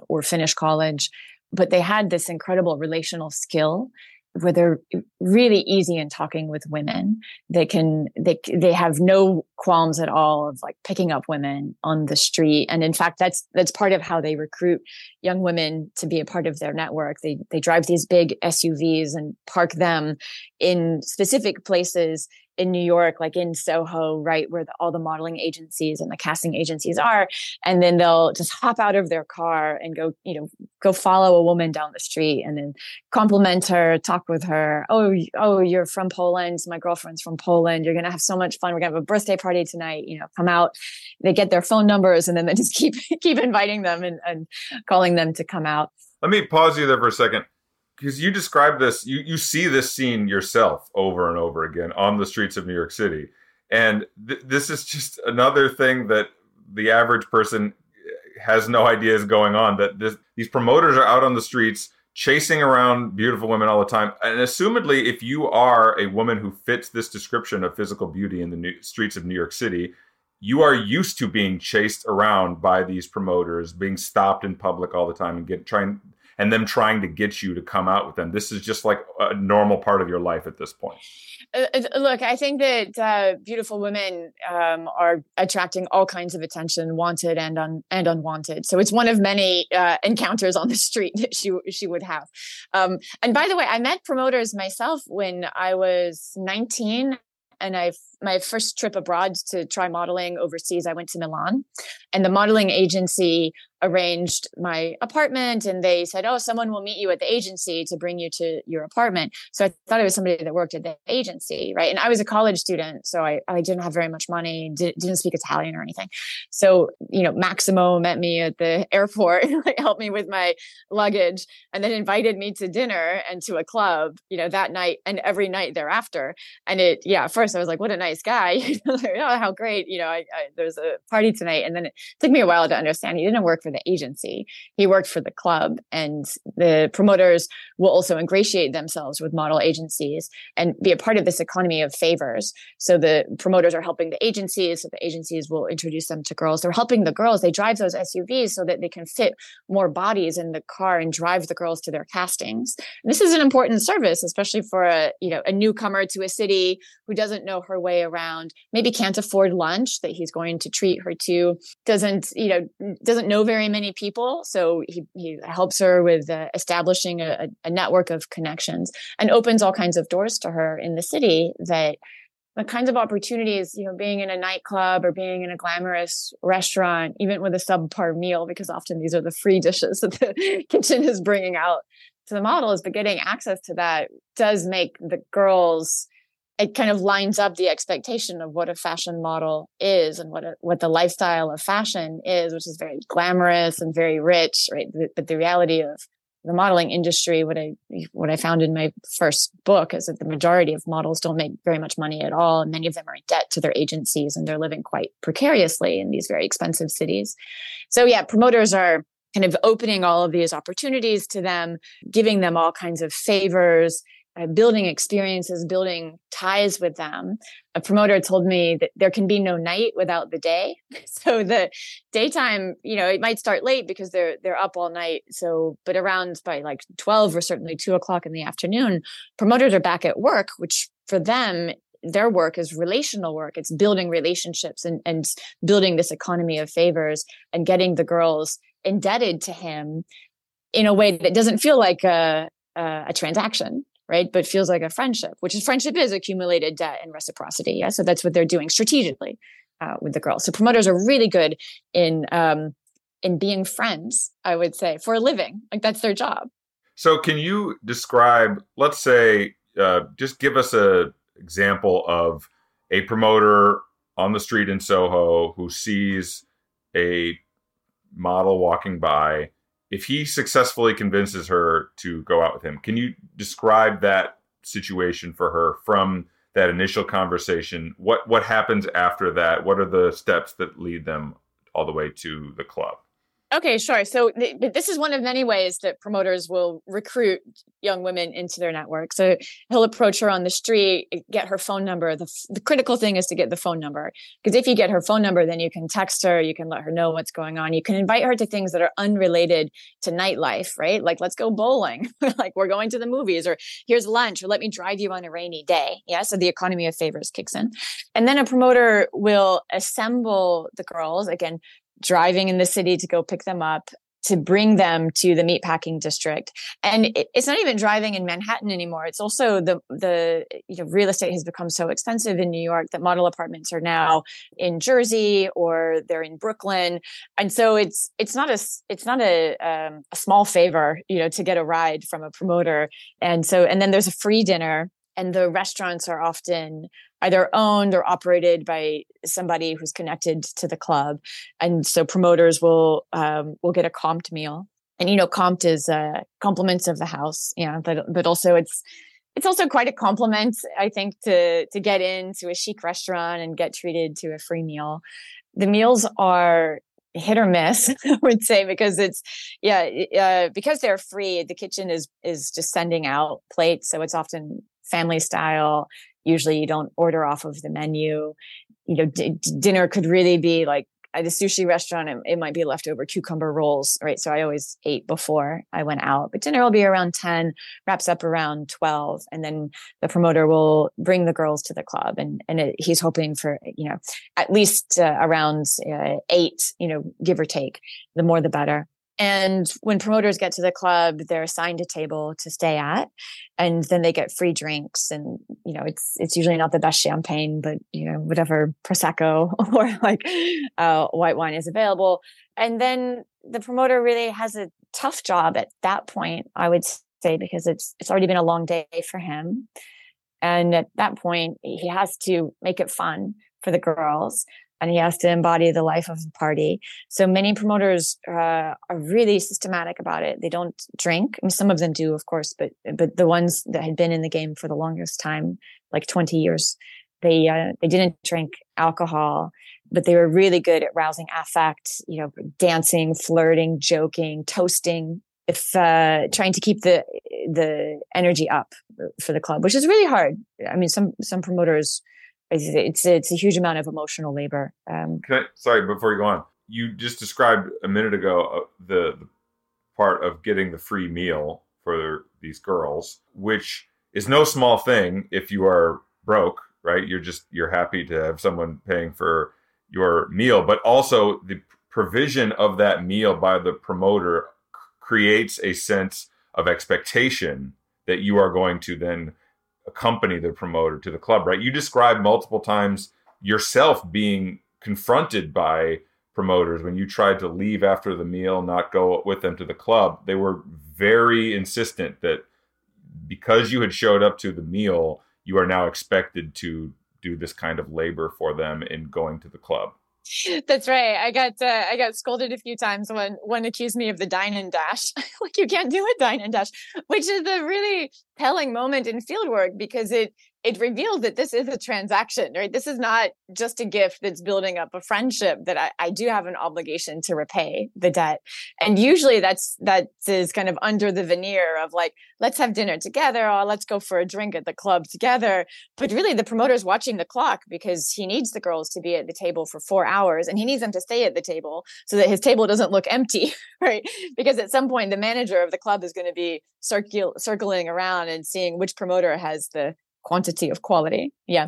C: or finish college but they had this incredible relational skill where they're really easy in talking with women. They can they they have no qualms at all of like picking up women on the street. And in fact, that's that's part of how they recruit young women to be a part of their network. They they drive these big SUVs and park them in specific places in New York, like in Soho, right where the, all the modeling agencies and the casting agencies are, and then they'll just hop out of their car and go, you know, go follow a woman down the street and then compliment her, talk with her. Oh, oh, you're from Poland. My girlfriend's from Poland. You're gonna have so much fun. We're gonna have a birthday party tonight. You know, come out. They get their phone numbers and then they just [LAUGHS] keep keep inviting them and, and calling them to come out.
B: Let me pause you there for a second because you describe this, you you see this scene yourself over and over again on the streets of New York City, and th- this is just another thing that the average person eh, has no idea is going on. That this, these promoters are out on the streets chasing around beautiful women all the time, and assumedly, if you are a woman who fits this description of physical beauty in the new, streets of New York City. You are used to being chased around by these promoters, being stopped in public all the time, and get trying and them trying to get you to come out with them. This is just like a normal part of your life at this point.
C: Uh, uh, look, I think that uh, beautiful women um, are attracting all kinds of attention, wanted and un- and unwanted. So it's one of many uh, encounters on the street [LAUGHS] that she she would have. Um, and by the way, I met promoters myself when I was 19 and I my first trip abroad to try modeling overseas, I went to Milan, and the modeling agency arranged my apartment and they said, Oh, someone will meet you at the agency to bring you to your apartment. So I thought it was somebody that worked at the agency. Right. And I was a college student. So I, I didn't have very much money, didn't, didn't speak Italian or anything. So, you know, Maximo met me at the [LAUGHS] airport, [LAUGHS] helped me with my luggage and then invited me to dinner and to a club, you know, that night and every night thereafter. And it, yeah, first I was like, what a nice guy. [LAUGHS] oh, how great. You know, I, I, there's a party tonight. And then it took me a while to understand he didn't work for the agency. He worked for the club and the promoters will also ingratiate themselves with model agencies and be a part of this economy of favors. So the promoters are helping the agencies. So the agencies will introduce them to girls. They're helping the girls. They drive those SUVs so that they can fit more bodies in the car and drive the girls to their castings. And this is an important service, especially for a, you know, a newcomer to a city who doesn't know her way around, maybe can't afford lunch that he's going to treat her to, doesn't, you know, doesn't know very many people. So he, he helps her with uh, establishing a, a network of connections and opens all kinds of doors to her in the city that the kinds of opportunities, you know, being in a nightclub or being in a glamorous restaurant, even with a subpar meal, because often these are the free dishes that the [LAUGHS] kitchen is bringing out to the models, but getting access to that does make the girls it kind of lines up the expectation of what a fashion model is and what a, what the lifestyle of fashion is, which is very glamorous and very rich, right? But the reality of the modeling industry, what I what I found in my first book is that the majority of models don't make very much money at all, and many of them are in debt to their agencies, and they're living quite precariously in these very expensive cities. So yeah, promoters are kind of opening all of these opportunities to them, giving them all kinds of favors uh, building experiences, building ties with them. A promoter told me that there can be no night without the day. [LAUGHS] So the daytime, you know, it might start late because they're they're up all night. So, but around by like twelve or certainly two o'clock in the afternoon, promoters are back at work, which for them their work is relational work. It's building relationships and, and building this economy of favors and getting the girls indebted to him in a way that doesn't feel like a, a, a transaction right? But feels like a friendship, which is friendship is accumulated debt and reciprocity. Yeah. So that's what they're doing strategically uh, with the girls. So promoters are really good in um, in being friends, I would say, for a living. Like that's their job.
B: So, can you describe, let's say, uh, just give us a example of a promoter on the street in Soho who sees a model walking by. If he successfully convinces her to go out with him, can you describe that situation for her from that initial conversation? What what happens after that? What are the steps that lead them all the way to the club?
C: Okay, sure. So th- this is one of many ways that promoters will recruit young women into their network. So he'll approach her on the street, eh, get her phone number. The, the critical thing is to get the phone number because if you get her phone number, then you can text her, you can let her know what's going on. You can invite her to things that are unrelated to nightlife, right? Like let's go bowling, [LAUGHS] like we're going to the movies, or here's lunch, or let me drive you on a rainy day. Yeah, so the economy of favors kicks in, and then a promoter will assemble the girls again driving in the city to go pick them up to bring them to the meatpacking district. And it, it's not even driving in manhattan anymore. It's also the the you know real estate has become so expensive in new york that model apartments are now in jersey or they're in brooklyn. And so it's it's not a it's not a um, a small favor you know to get a ride from a promoter. And so and then there's a free dinner and the restaurants are often either owned or operated by somebody who's connected to the club and so promoters will um, will get a comped meal and you know comped is uh, compliments of the house yeah but but also it's it's also quite a compliment i think to to get into a chic restaurant and get treated to a free meal the meals are hit or miss [LAUGHS] i would say because it's yeah uh, because they're free the kitchen is is just sending out plates so it's often family style. Usually you don't order off of the menu. You know, d- dinner could really be like at a sushi restaurant, it, might be leftover cucumber rolls, right? So I always ate before I went out, but dinner will be around 10, wraps up around 12. And then the promoter will bring the girls to the club and, and it, he's hoping for, you know, at least uh, around uh, eight, you know, give or take, the more the better. And when promoters get to the club, they're assigned a table to stay at, and then they get free drinks. And you know, it's it's usually not the best champagne, but you know, whatever prosecco [LAUGHS] or like uh, white wine is available. And then the promoter really has a tough job at that point, I would say, because it's it's already been a long day for him. And at that point, he has to make it fun for the girls and he has to embody the life of the party. So many promoters uh, are really systematic about it. They don't drink. I mean, some of them do, of course, but but the ones that had been in the game for the longest time, like twenty years, they uh, they didn't drink alcohol, but they were really good at rousing affect. You know, dancing, flirting, joking, toasting. If uh, trying to keep the the energy up for the club, which is really hard. I mean, some some promoters it's it's a huge amount of emotional labor. Um,
B: I, sorry, before you go on, you just described a minute ago uh, the, the part of getting the free meal for these girls, which is no small thing if you are broke, right? You're just you're happy to have someone paying for your meal, but also the provision of that meal by the promoter creates a sense of expectation that you are going to then accompany the promoter to the club, right? You described multiple times yourself being confronted by promoters when you tried to leave after the meal, not go with them to the club. They were very insistent that because you had showed up to the meal, you are now expected to do this kind of labor for them in going to the club.
C: That's right. I got uh, I got scolded a few times when one accused me of the dine and dash. [LAUGHS] like you can't do a dine and dash, which is a really telling moment in fieldwork because it it reveals that this is a transaction, right? This is not just a gift that's building up a friendship that I, I do have an obligation to repay the debt. And usually that's, that is kind of under the veneer of like, let's have dinner together or let's go for a drink at the club together. But really the promoter's watching the clock because he needs the girls to be at the table for four hours and he needs them to stay at the table so that his table doesn't look empty, [LAUGHS] right? Because at some point the manager of the club is going to be circul- circling around and seeing which promoter has the quantity of quality. Yeah.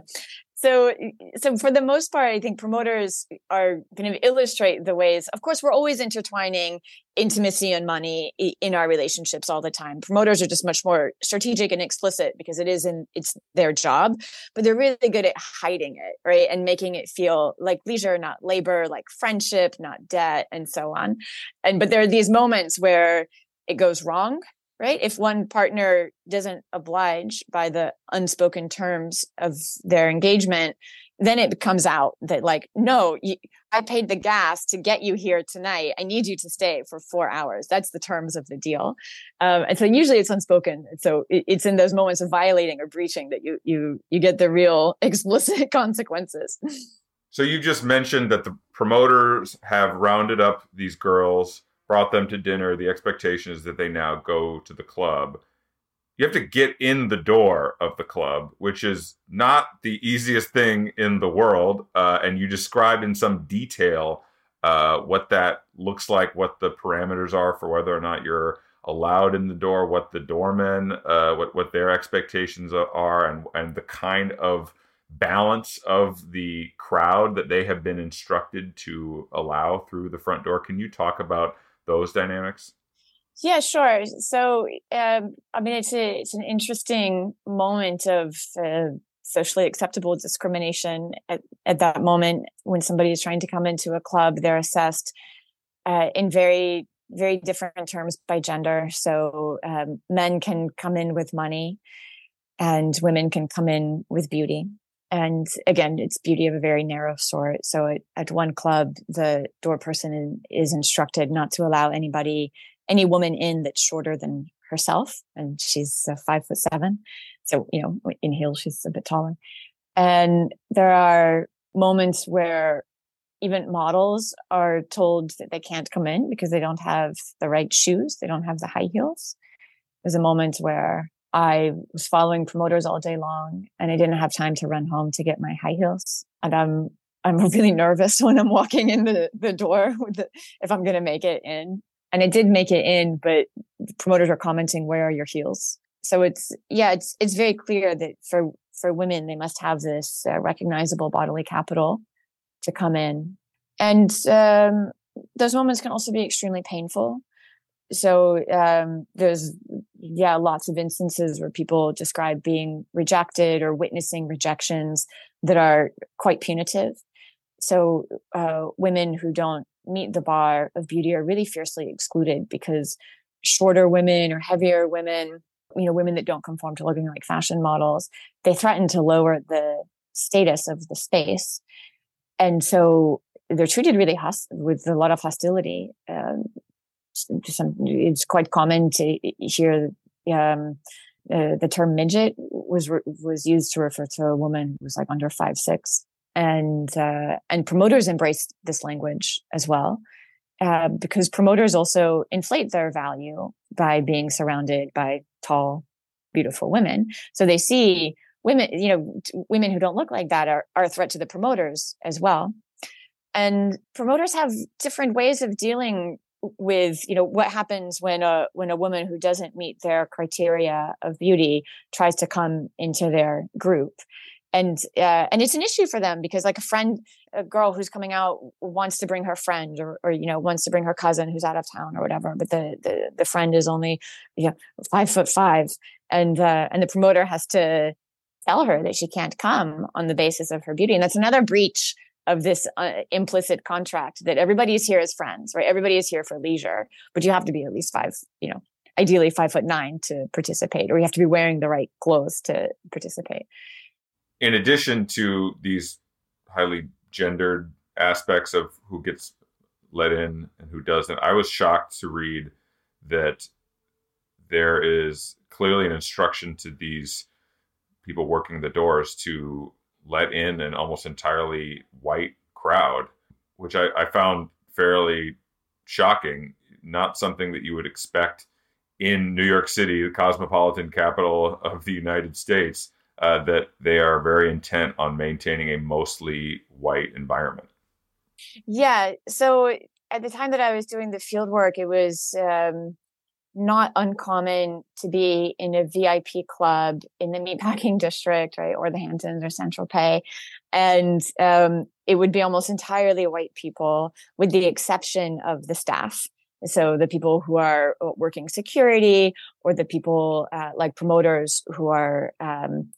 C: so so for the most part i think promoters are going to illustrate the ways of course we're always intertwining intimacy and money in our relationships all the time promoters are just much more strategic and explicit because it is in it's their job but they're really good at hiding it right and making it feel like leisure not labor like friendship not debt and so on and but there are these moments where it goes wrong right? If one partner doesn't oblige by the unspoken terms of their engagement, then it comes out that like, no, you, I paid the gas to get you here tonight. I need you to stay for four hours. That's the terms of the deal. Um, and so usually it's unspoken. So it, it's in those moments of violating or breaching that you you you get the real [LAUGHS] explicit consequences.
B: So you just mentioned that the promoters have rounded up these girls brought them to dinner. The expectation is that they now go to the club. You have to get in the door of the club, which is not the easiest thing in the world. Uh, and you describe in some detail uh, what that looks like, what the parameters are for whether or not you're allowed in the door, what the doormen, uh, what what their expectations are, and and the kind of balance of the crowd that they have been instructed to allow through the front door. Can you talk about those dynamics?
C: Yeah, sure. So, um, I mean, it's a it's an interesting moment of uh, socially acceptable discrimination at, at that moment when somebody is trying to come into a club. They're assessed uh, in very very different terms by gender. So, um, men can come in with money, and women can come in with beauty and again it's beauty of a very narrow sort. So at, at one club the door person is instructed not to allow anybody any woman in that's shorter than herself. And she's uh, five foot seven. So you know in heels she's a bit taller. And there are moments where even models are told that they can't come in because they don't have the right shoes. They don't have the high heels. There's a moment where I was following promoters all day long and I didn't have time to run home to get my high heels. And I'm I'm [LAUGHS] really nervous when I'm walking in the, the door the, if I'm going to make it in. And I did make it in, but promoters are commenting, where are your heels? So it's, yeah, it's, it's very clear that for, for women, they must have this uh, recognizable bodily capital to come in. And, um, those moments can also be extremely painful so um, there's yeah lots of instances where people describe being rejected or witnessing rejections that are quite punitive. So uh, women who don't meet the bar of beauty are really fiercely excluded because shorter women or heavier women you know women that don't conform to looking like fashion models they threaten to lower the status of the space. And so they're treated really host- with a lot of hostility um, some, it's quite common to hear um, uh, the term midget was was used to refer to a woman who was like under five six, and uh, and promoters embraced this language as well. Uh, because promoters also inflate their value by being surrounded by tall, beautiful women. So they see women, you know, women who don't look like that are, are a threat to the promoters as well. And promoters have different ways of dealing with you know what happens when a when a woman who doesn't meet their criteria of beauty tries to come into their group. And uh, and it's an issue for them because like a friend a girl who's coming out wants to bring her friend or, or you know wants to bring her cousin who's out of town or whatever but the the, the friend is only yeah five foot five. And uh, and the promoter has to tell her that she can't come on the basis of her beauty. And that's another breach of this uh, implicit contract that everybody is here as friends, right? Everybody is here for leisure, but you have to be at least five, you know, ideally five foot nine to participate, or you have to be wearing the right clothes to participate.
B: In addition to these highly gendered aspects of who gets let in and who doesn't, I was shocked to read that there is clearly an instruction to these people working the doors to let in an almost entirely white crowd, which I, I found fairly shocking. Not something that you would expect in New York City, the cosmopolitan capital of the United States, uh, that they are very intent on maintaining a mostly white environment.
C: Yeah. So at the time that I was doing the field work, it was um, not uncommon to be in a VIP club in the meatpacking [LAUGHS] district, right, or the Hamptons or Saint Tropez, and um, it would be almost entirely white people, with the exception of the staff. So the people who are uh, working security, or the people uh, like promoters who are um,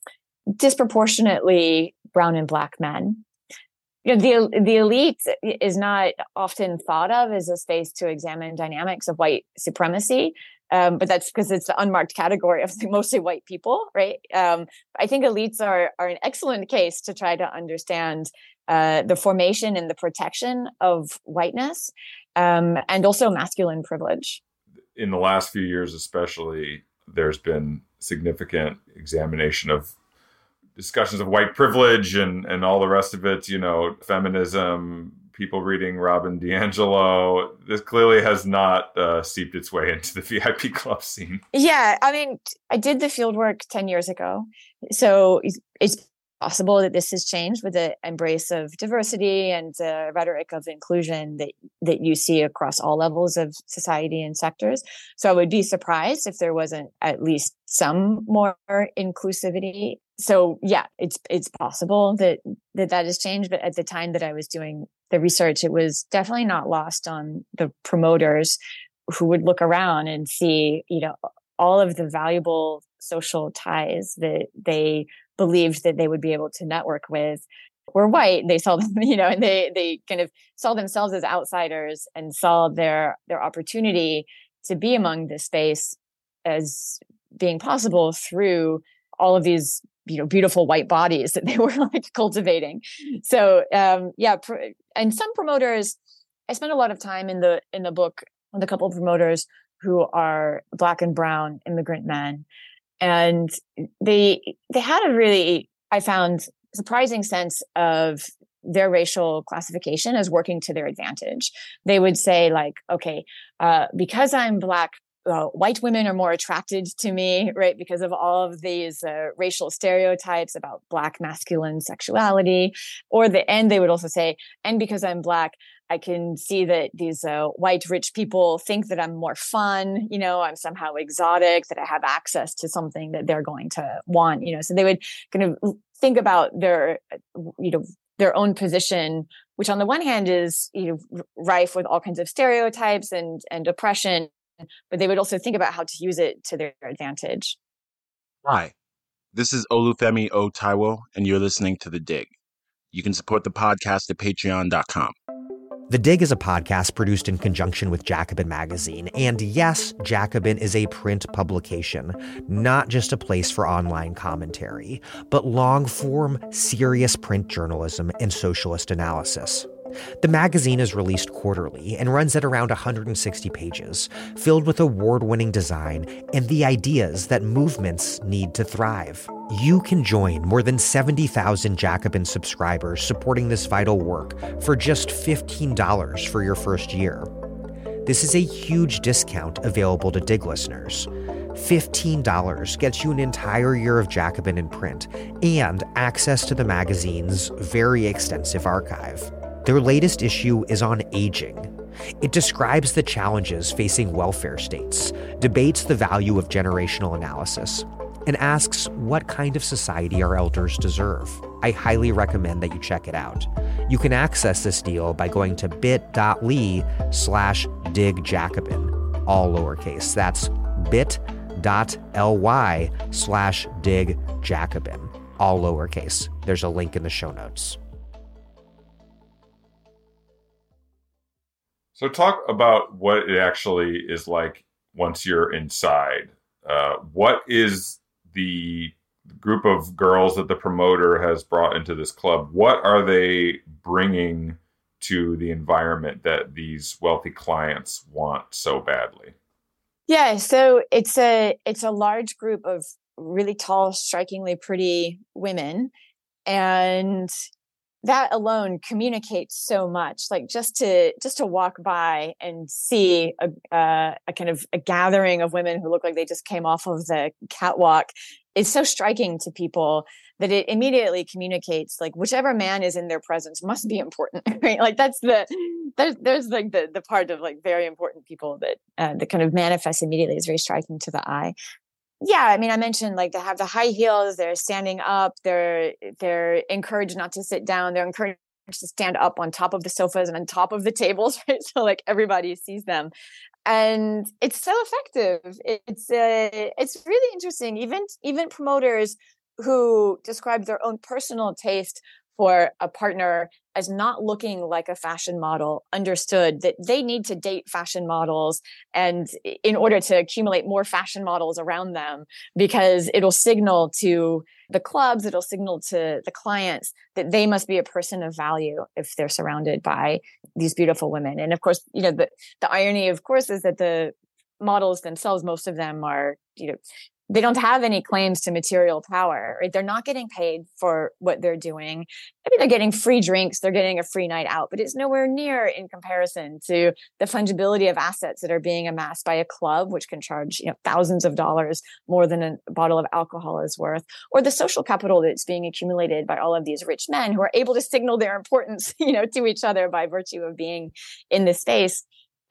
C: disproportionately brown and black men you know the the elite is not often thought of as a space to examine dynamics of white supremacy um, but that's because it's the unmarked category of [LAUGHS] mostly white people right? Um, i think elites are are an excellent case to try to understand uh, the formation and the protection of whiteness um, and also masculine privilege.
B: In the last few years especially there's been significant examination of discussions of white privilege and and all the rest of it you know feminism people reading robin diangelo this clearly has not uh, seeped its way into the [LAUGHS] vip club scene
C: yeah i mean i did the field work 10 years ago so it's possible that this has changed with the embrace of diversity and the rhetoric of inclusion that that you see across all levels of society and sectors. So I would be surprised if there wasn't at least some more inclusivity. So yeah, it's it's possible that that that has changed. But at the time that I was doing the research, it was definitely not lost on the promoters who would look around and see, you know, all of the valuable social ties that they believed that they would be able to network with were white they saw [LAUGHS] them you know and they they kind of saw themselves as outsiders and saw their their opportunity to be among this space as being possible through all of these you know beautiful white bodies that they [LAUGHS] were like cultivating. So um yeah pr- and some promoters i spent a lot of time in the in the book with a couple of promoters who are black and brown immigrant men and they they had a really i found surprising sense of their racial classification as working to their advantage. They would say like okay uh, because i'm black uh, white women are more attracted to me, right? Because of all of these uh, racial stereotypes about black masculine sexuality. Or the end, they would also say, and because I'm black, I can see that these uh, white rich people think that I'm more fun, you know, I'm somehow exotic, that I have access to something that they're going to want, you know. So they would kind of think about their, you know, their own position, which on the one hand is, you know, rife with all kinds of stereotypes and and oppression but they would also think about how to use it to their advantage.
D: Hi, this is Olufemi O. Taiwo, and you're listening to The Dig. You can support the podcast at patreon.com.
A: The Dig is a podcast produced in conjunction with Jacobin Magazine. And yes, Jacobin is a print publication, not just a place for online commentary, but long form, serious print journalism and socialist analysis. The magazine is released quarterly and runs at around 160 pages, filled with award winning design and the ideas that movements need to thrive. You can join more than 70,000 Jacobin subscribers supporting this vital work for just $15 for your first year. This is a huge discount available to Dig listeners. $15 gets you an entire year of Jacobin in print and access to the magazine's very extensive archive. Their latest issue is on aging. It describes the challenges facing welfare states, debates the value of generational analysis, and asks what kind of society our elders deserve. I highly recommend that you check it out. You can access this deal by going to bit.ly slash digjacobin, all lowercase. That's bit.ly slash digjacobin, all lowercase. There's a link in the show notes.
B: So, talk about what it actually is like once you're inside. Uh, what is the group of girls that the promoter has brought into this club? What are they bringing to the environment that these wealthy clients want so badly?
C: Yeah, so it's a it's a large group of really tall, strikingly pretty women, and that alone communicates so much like just to just to walk by and see a, uh, a kind of a gathering of women who look like they just came off of the catwalk is so striking to people that it immediately communicates like whichever man is in their presence must be important [LAUGHS] right? Like that's the there's there's like the the part of like very important people that uh, that kind of manifests immediately is very striking to the eye yeah i mean i mentioned like they have the high heels they're standing up they're they're encouraged not to sit down they're encouraged to stand up on top of the sofas and on top of the tables [LAUGHS] right? So like everybody sees them. And it's so effective. It's uh, it's really interesting. Even even promoters who describe their own personal taste for a partner as not looking like a fashion model understood that they need to date fashion models and in order to accumulate more fashion models around them because it'll signal to the clubs it'll signal to the clients that they must be a person of value if they're surrounded by these beautiful women. And of course you know the the irony of course is that the models themselves most of them are you know they don't have any claims to material power, right? They're not getting paid for what they're doing. Maybe they're getting free drinks, they're getting a free night out, but it's nowhere near in comparison to the fungibility of assets that are being amassed by a club, which can charge you know thousands of dollars more than a bottle of alcohol is worth, or the social capital that's being accumulated by all of these rich men who are able to signal their importance, [LAUGHS] you know, to each other by virtue of being in this space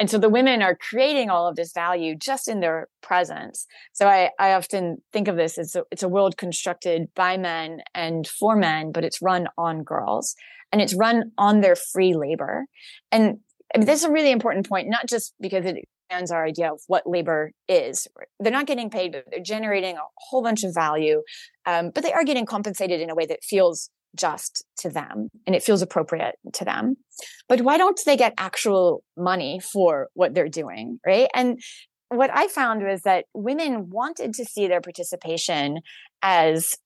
C: and so the women are creating all of this value just in their presence. So i, I often think of this as a, it's a world constructed by men and for men but it's run on girls and it's run on their free labor. And I mean, this is a really important point not just because it expands our idea of what labor is. They're not getting paid but they're generating a whole bunch of value um, but they are getting compensated in a way that feels just to them and it feels appropriate to them. But why don't they get actual money for what they're doing? Right. And what I found was that women wanted to see their participation as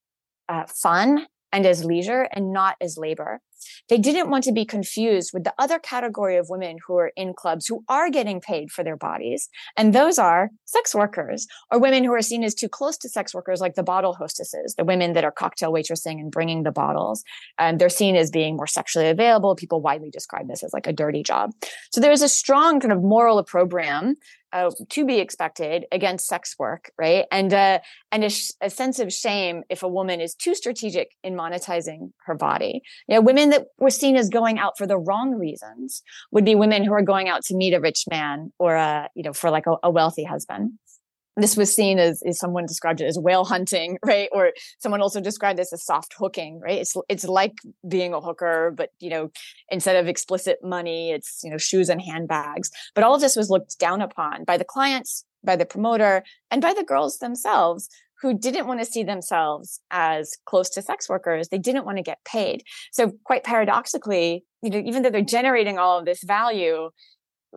C: uh, fun and as leisure and not as labor. They didn't want to be confused with the other category of women who are in clubs who are getting paid for their bodies. And those are sex workers or women who are seen as too close to sex workers, like the bottle hostesses, the women that are cocktail waitressing and bringing the bottles. And they're seen as being more sexually available. People widely describe this as like a dirty job. So there's a strong kind of moral opprobrium uh, to be expected against sex work, right? And uh, and a, sh- a, sense of shame if a woman is too strategic in monetizing her body. You know, women that were seen as going out for the wrong reasons would be women who are going out to meet a rich man or a you know for like a, a wealthy husband this was seen as, as someone described it as whale hunting, [LAUGHS] right? Or someone also described this as soft hooking, right? It's it's like being a hooker, but you know, instead of explicit money, it's you know shoes and handbags. But all of this was looked down upon by the clients, by the promoter, and by the girls themselves who didn't want to see themselves as close to sex workers. They didn't want to get paid. So quite paradoxically, you know, even though they're generating all of this value,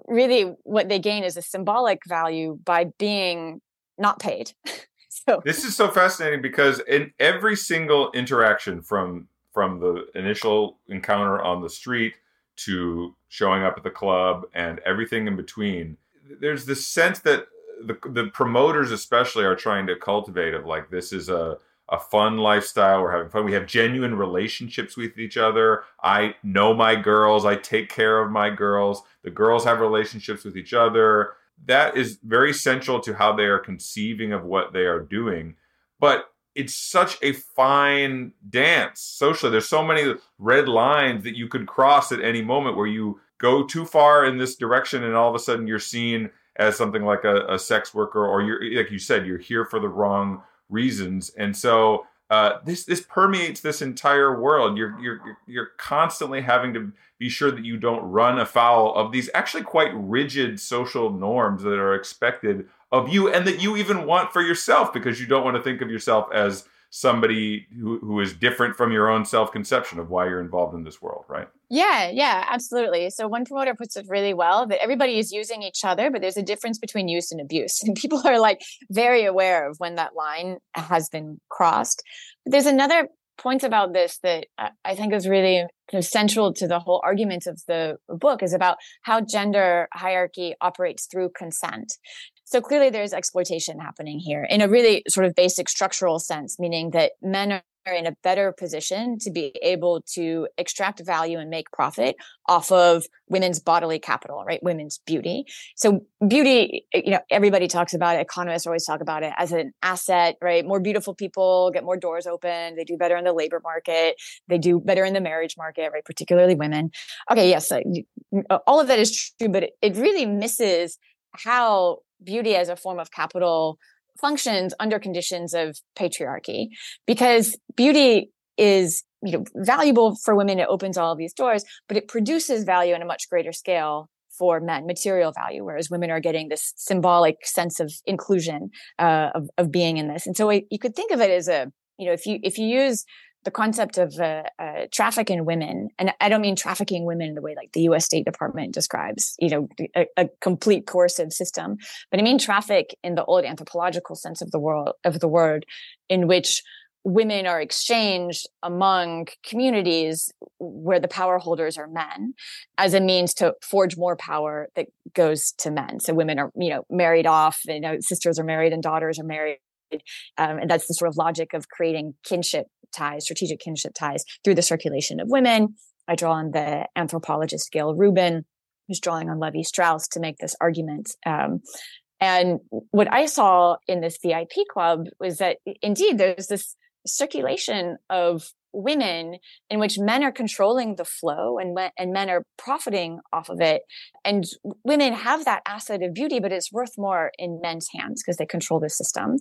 C: really what they gain is a symbolic value by being not paid. [LAUGHS] so
B: this is so fascinating because in every single interaction from from the initial encounter on the street to showing up at the club and everything in between, there's this sense that the the promoters especially are trying to cultivate of like this is a a fun lifestyle. We're having fun. We have genuine relationships with each other. I know my girls. I take care of my girls. The girls have relationships with each other that is very central to how they are conceiving of what they are doing. But it's such a fine dance socially. There's so many red lines that you could cross at any moment where you go too far in this direction and all of a sudden you're seen as something like a, a sex worker or you're like you said, you're here for the wrong reasons. And so uh, this this permeates this entire world. You're you're you're constantly having to be sure that you don't run afoul of these actually quite rigid social norms that are expected of you, and that you even want for yourself because you don't want to think of yourself as somebody who, who is different from your own self-conception of why you're involved in this world right?
C: Yeah yeah absolutely. So one promoter puts it really well that everybody is using each other but there's a difference between use and abuse. [LAUGHS] And people are like very aware of when that line has been crossed. But there's another point about this that i think is really kind of central to the whole argument of the book is about how gender hierarchy operates through consent so clearly there's exploitation happening here in a really sort of basic structural sense, meaning that men are in a better position to be able to extract value and make profit off of women's bodily capital, right? Women's beauty. So beauty, eh, you know, everybody talks about it. Economists always talk about it as an asset, right? More beautiful people get more doors open. They do better in the labor market. They do better in the marriage market, right? Particularly women. Okay. Yes. All of that is true, but it really misses how beauty as a form of capital functions under conditions of patriarchy because beauty is you know valuable for women it opens all of these doors but it produces value in a much greater scale for men material value whereas women are getting this symbolic sense of inclusion uh, of, of being in this. And so you could think of it as a you know if you if you use the concept of uh, uh, women, and I don't mean trafficking women in the way like the U.S. State Department describes, you know, a, a, complete coercive system, but I mean traffic in the old anthropological sense of the world of the word, in which women are exchanged among communities where the power holders are men as a means to forge more power that goes to men so women are you know married off you know sisters are married and daughters are married um, and that's the sort of logic of creating kinship ties, strategic kinship ties through the circulation of women. I draw on the anthropologist Gayle Rubin, who's drawing on Levi Strauss to make this argument. Um, and what I saw in this VIP club was that indeed there's this circulation of women in which men are controlling the flow and and men are profiting off of it and women have that asset of beauty but it's worth more in men's hands because they control the system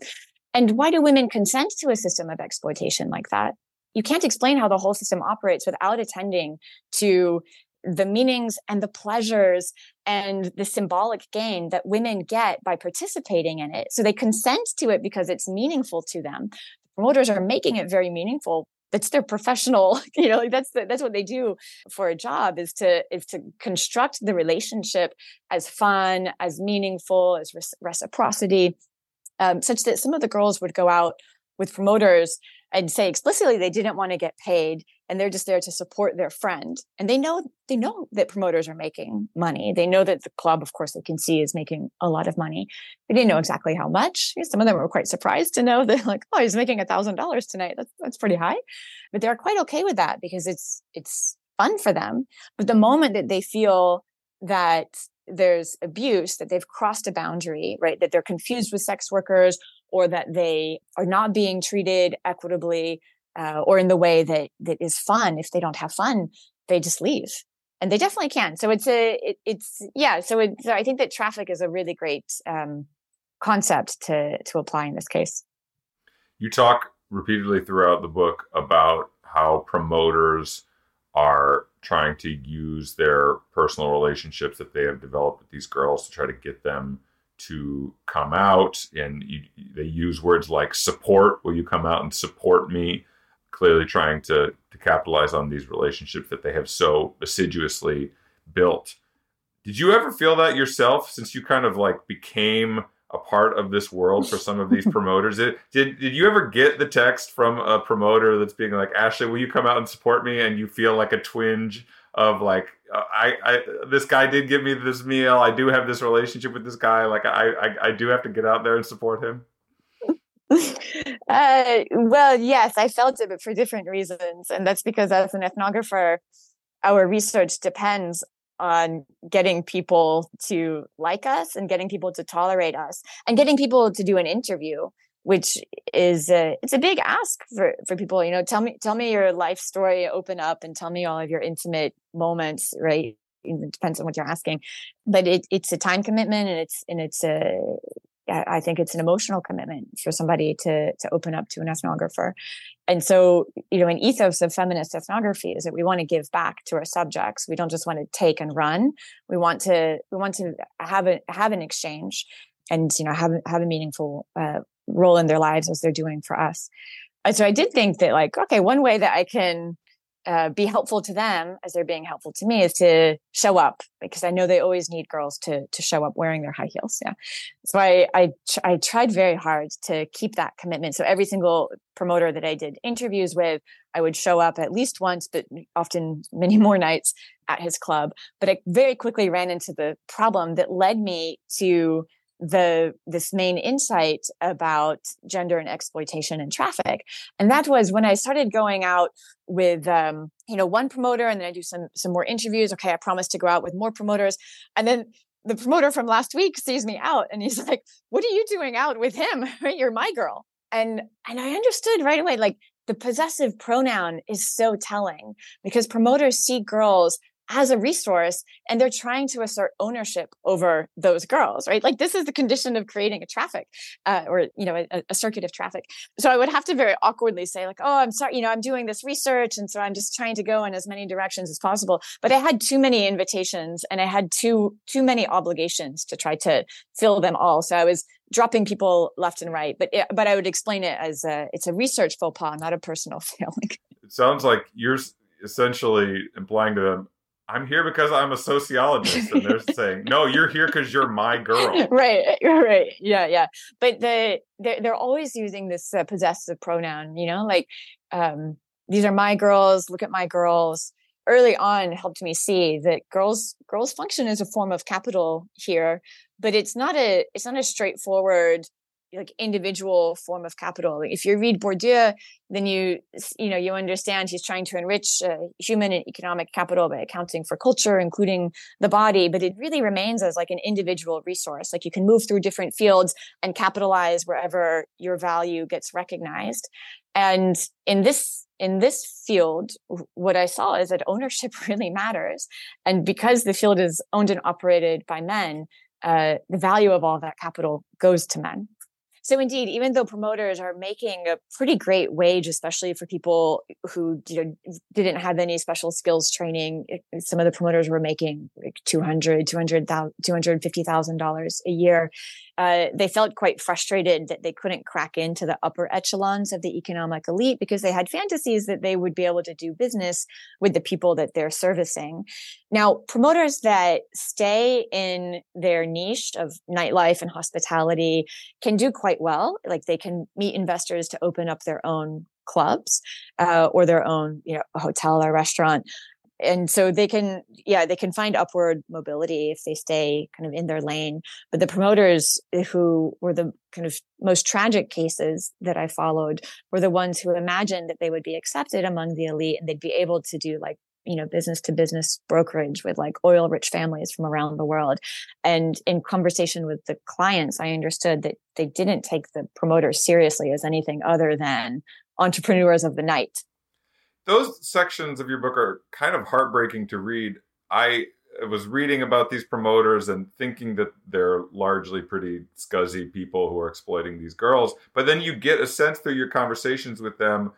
C: and why do women consent to a system of exploitation like that? You can't explain how the whole system operates without attending to the meanings and the pleasures and the symbolic gain that women get by participating in it. So they consent to it because it's meaningful to them. Promoters are making it very meaningful. That's their professional, [LAUGHS] you know, that's the, that's what they do for a job is to is to construct the relationship as fun, as meaningful, as reciprocity um, such that some of the girls would go out with promoters and say explicitly they didn't want to get paid and they're just there to support their friend. And they know they know that promoters are making money. They know that the club of course they can see is making a lot of money. They didn't know exactly how much. Some of them were quite surprised to know [LAUGHS] that like oh he's making a thousand dollars tonight. That's, that's pretty high. But they're quite okay with that because it's it's fun for them. But the moment that they feel that there's abuse, that they've crossed a boundary, right? That they're confused with sex workers or that they are not being treated equitably uh, or in the way that that is fun. If they don't have fun, they just leave, and they definitely can. So it's a it, it's yeah. So, it, so I think that traffic is a really great um, concept to to apply in this case.
B: You talk repeatedly throughout the book about how promoters are trying to use their personal relationships that they have developed with these girls to try to get them to come out. And you, they use words like support. Will you come out and support me? Clearly trying to to capitalize on these relationships that they have so assiduously built. Did you ever feel that yourself since you kind of like became a part of this world for some of these [LAUGHS] promoters. Did, did did you ever get the text from a promoter that's being like, Ashley, will you come out and support me? And you feel like a twinge of like, uh, I, I this guy did give me this meal. I do have this relationship with this guy. Like, I I, I do have to get out there and support him. [LAUGHS]
C: Uh, well, yes, I felt it, but for different reasons, and that's because as an ethnographer, our research depends on getting people to like us and getting people to tolerate us and getting people to do an interview which is a, it's a big ask for for people you know tell me tell me your life story open up and tell me all of your intimate moments right? It depends on what you're asking. But it, it's a time commitment and it's and it's a I think it's an emotional commitment for somebody to to open up to an ethnographer. And so, you know, an ethos of feminist ethnography is that we want to give back to our subjects. We don't just want to take and run. We want to we want to have a have an exchange, and you know, have have a meaningful uh, role in their lives as they're doing for us. And so, I did think that, like, okay, one way that I can uh, be helpful to them as they're being helpful to me is to show up because I know they always need girls to to show up wearing their high heels. Yeah, so I I I tried very hard to keep that commitment. So every single promoter that I did interviews with, I would show up at least once, but often [LAUGHS] many more nights at his club. But I very quickly ran into the problem that led me to the this main insight about gender and exploitation and traffic. And that was when i started going out with um, you know one promoter and then i do some some more interviews. Okay i promised to go out with more promoters. And then the promoter from last week sees me out and he's [LAUGHS] like what are you doing out with him? [LAUGHS] You're my girl. And and i understood right away like the possessive pronoun is so telling because promoters see girls as a resource and they're trying to assert ownership over those girls right? Like this is the condition of creating a traffic uh, or you know a, a, circuit of traffic. So i would have to very awkwardly say like oh i'm sorry you know i'm doing this research and so i'm just trying to go in as many directions as possible. But i had too many invitations and i had too too many obligations to try to fill them all. So i was dropping people left and right but it, but i would explain it as a, it's a research faux pas not a personal [LAUGHS] failing.
B: It sounds like you're essentially implying to them I'm here because I'm a sociologist, and they're saying, "No, you're here because you're my girl." [LAUGHS]
C: Right, [LAUGHS] right, yeah, yeah. But the they're, they're always using this uh, possessive pronoun, you know, like um, these are my girls. Look at my girls. Early on, helped me see that girls girls function as a form of capital here, but it's not a it's not a straightforward like individual form of capital. If you read Bourdieu, then you you know you understand he's trying to enrich uh, human and economic capital by accounting for culture, including the body. But it really remains as like an individual resource. Like you can move through different fields and capitalize wherever your value gets recognized. And in this in this field, what I saw is that ownership [LAUGHS] really matters. And because the field is owned and operated by men, uh, the value of all that capital goes to men. So indeed, even though promoters are making a pretty great wage, especially for people who you know didn't have any special skills training, eh, eh, some of the promoters were making like 200, 200, $250,000 a year uh, they felt quite frustrated that they couldn't crack into the upper echelons of the economic elite because they had fantasies that they would be able to do business with the people that they're servicing. Now, promoters that stay in their niche of nightlife and hospitality can do quite well. Like they can meet investors to open up their own clubs uh, or their own you know hotel or restaurant and so they can yeah they can find upward mobility if they stay kind of in their lane. But the promoters eh, who were the kind of most tragic cases that i followed were the ones who imagined that they would be accepted among the elite and they'd be able to do like you know business to business brokerage with like oil rich families from around the world. And in conversation with the clients i understood that they didn't take the promoters seriously as anything other than entrepreneurs of the night
B: those sections of your book are kind of heartbreaking to read. I was reading about these promoters and thinking that they're largely pretty scuzzy people who are exploiting these girls. But then you get a sense through your conversations with them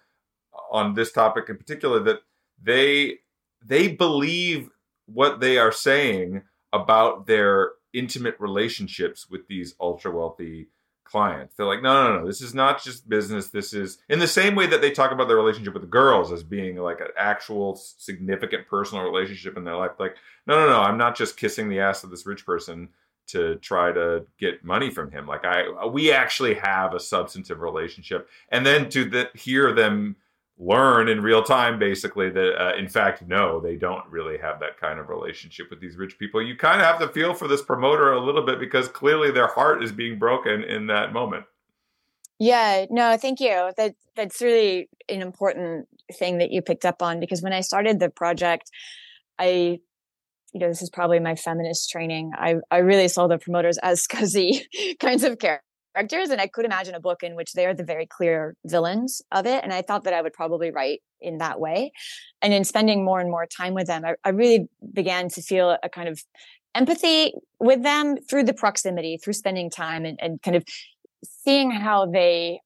B: on this topic in particular that they they believe what they are saying about their intimate relationships with these ultra wealthy clients. They're like, no, no, no, this is not just business. This is in the same way that they talk about their relationship with the girls as being like an actual significant personal relationship in their life. Like, no, no, no, I'm not just kissing the ass of this rich person to try to get money from him. Like, I we actually have a substantive relationship, and then to the, hear them learn in real time basically that uh, in fact no they don't really have that kind of relationship with these rich people. You kind of have to feel for this promoter a little bit because clearly their heart is being broken in that moment.
C: Yeah no thank you. That that's really an important thing that you picked up on because when i started the project i you know this is probably my feminist training. I i really saw the promoters as [LAUGHS] scuzzy kinds of characters characters and i could imagine a book in which they're the very clear villains of it and i thought that i would probably write in that way. And in spending more and more time with them i, I really began to feel a kind of empathy with them through the proximity through spending time and, and kind of seeing how they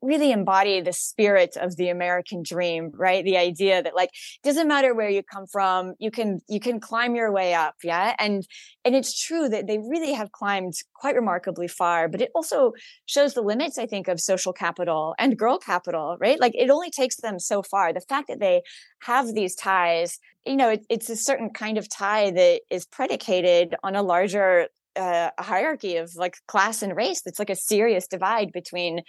C: really embody the spirit of the American dream, right? The idea that like doesn't matter where you come from, you can you can climb your way up, yeah? And and it's true that they really have climbed quite remarkably far, but it also shows the limits I think of social capital and girl capital, right? Like it only takes them so far. The fact that they have these ties you know, it, it's a certain kind of tie that is predicated on a larger uh, a hierarchy of like class and race that's like a serious divide between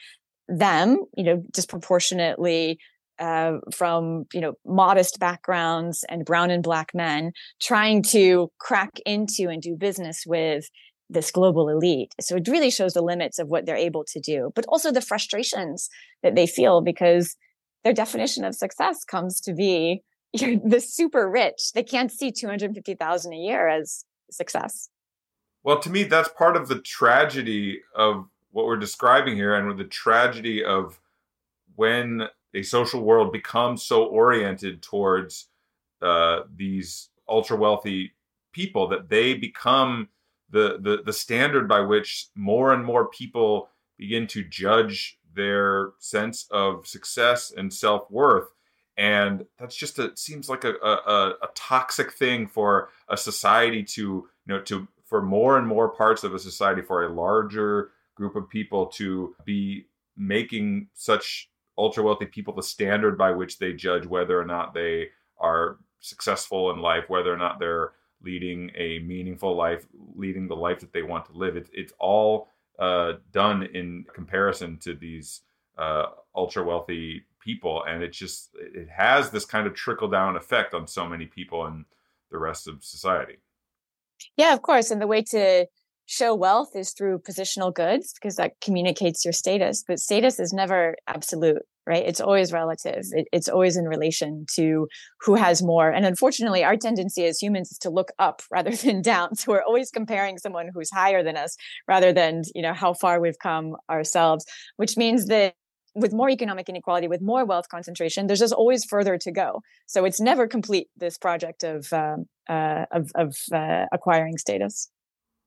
C: them you know disproportionately uh, from you know modest backgrounds and brown and black men trying to crack into and do business with this global elite. So it really shows the limits of what they're able to do, but also the frustrations that they feel because their definition of success comes to be [LAUGHS] the super rich. They can't see 250,000 a year as success.
B: Well, to me, that's part of the tragedy of what we're describing here and the tragedy of when a social world becomes so oriented towards uh, these ultra wealthy people that they become the, the the standard by which more and more people begin to judge their sense of success and self worth. And that's just a seems like a, a, a toxic thing for a society to you know to for more and more parts of a society for a larger group of people to be making such ultra wealthy people the standard by which they judge whether or not they are successful in life, whether or not they're leading a meaningful life, leading the life that they want to live. It's it's all uh, done in comparison to these uh, ultra wealthy people, and it just it has this kind of trickle down effect on so many people and the rest of society.
C: Yeah, of course, and the way to show wealth is through positional goods because that communicates your status but status is never absolute right? It's always relative. It, it's always in relation to who has more and unfortunately our tendency as humans is to look up [LAUGHS] rather than down so we're always comparing someone who's higher than us rather than you know how far we've come ourselves which means that with more economic inequality, with more wealth concentration, there's just always further to go. So it's never complete. This project of um, uh, of, of uh, acquiring status.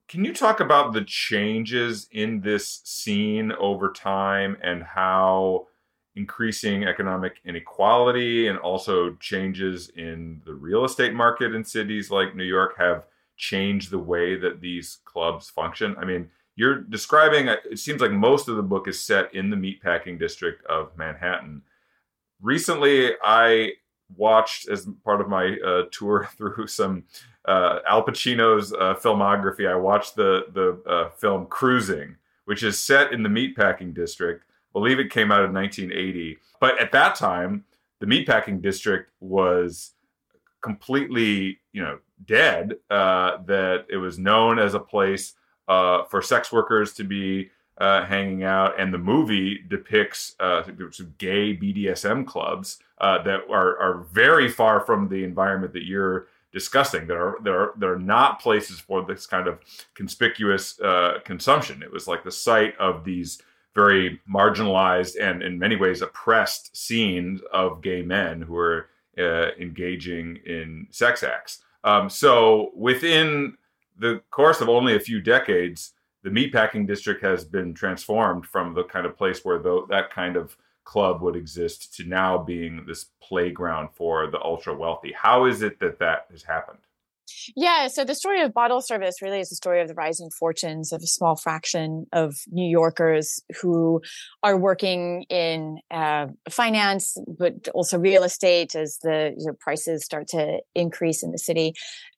B: Can you talk about the changes in this scene over time and how increasing economic inequality and also changes in the real estate market in cities like New York have changed the way that these clubs function? I mean, you're describing it seems like most of the book is set in the meatpacking district of Manhattan. Recently, I watched as part of my uh, tour [LAUGHS] through some uh, Al Pacino's uh, filmography, I watched the the uh, film Cruising, which is set in the meatpacking district. I believe it came out in 1980, but at that time, the meatpacking district was completely, you know, dead. Uh, that it was known as a place uh, for sex workers to be uh, hanging out, and the movie depicts uh, gay BDSM clubs uh, that are are very far from the environment that you're discussing. that are that are that are not places for this kind of conspicuous uh, consumption. It was like the site of these very marginalized and in many ways oppressed scenes of gay men who are uh, engaging in sex acts. Um, so within the course of only a few decades, the meatpacking district has been transformed from the kind of place where the, that kind of club would exist to now being this playground for the ultra wealthy. How is it that that has happened?
C: Yeah, so the story of bottle service really is the story of the rising fortunes of a small fraction of New Yorkers who are working in uh, finance, but also real estate as the you know, prices start to increase in the city.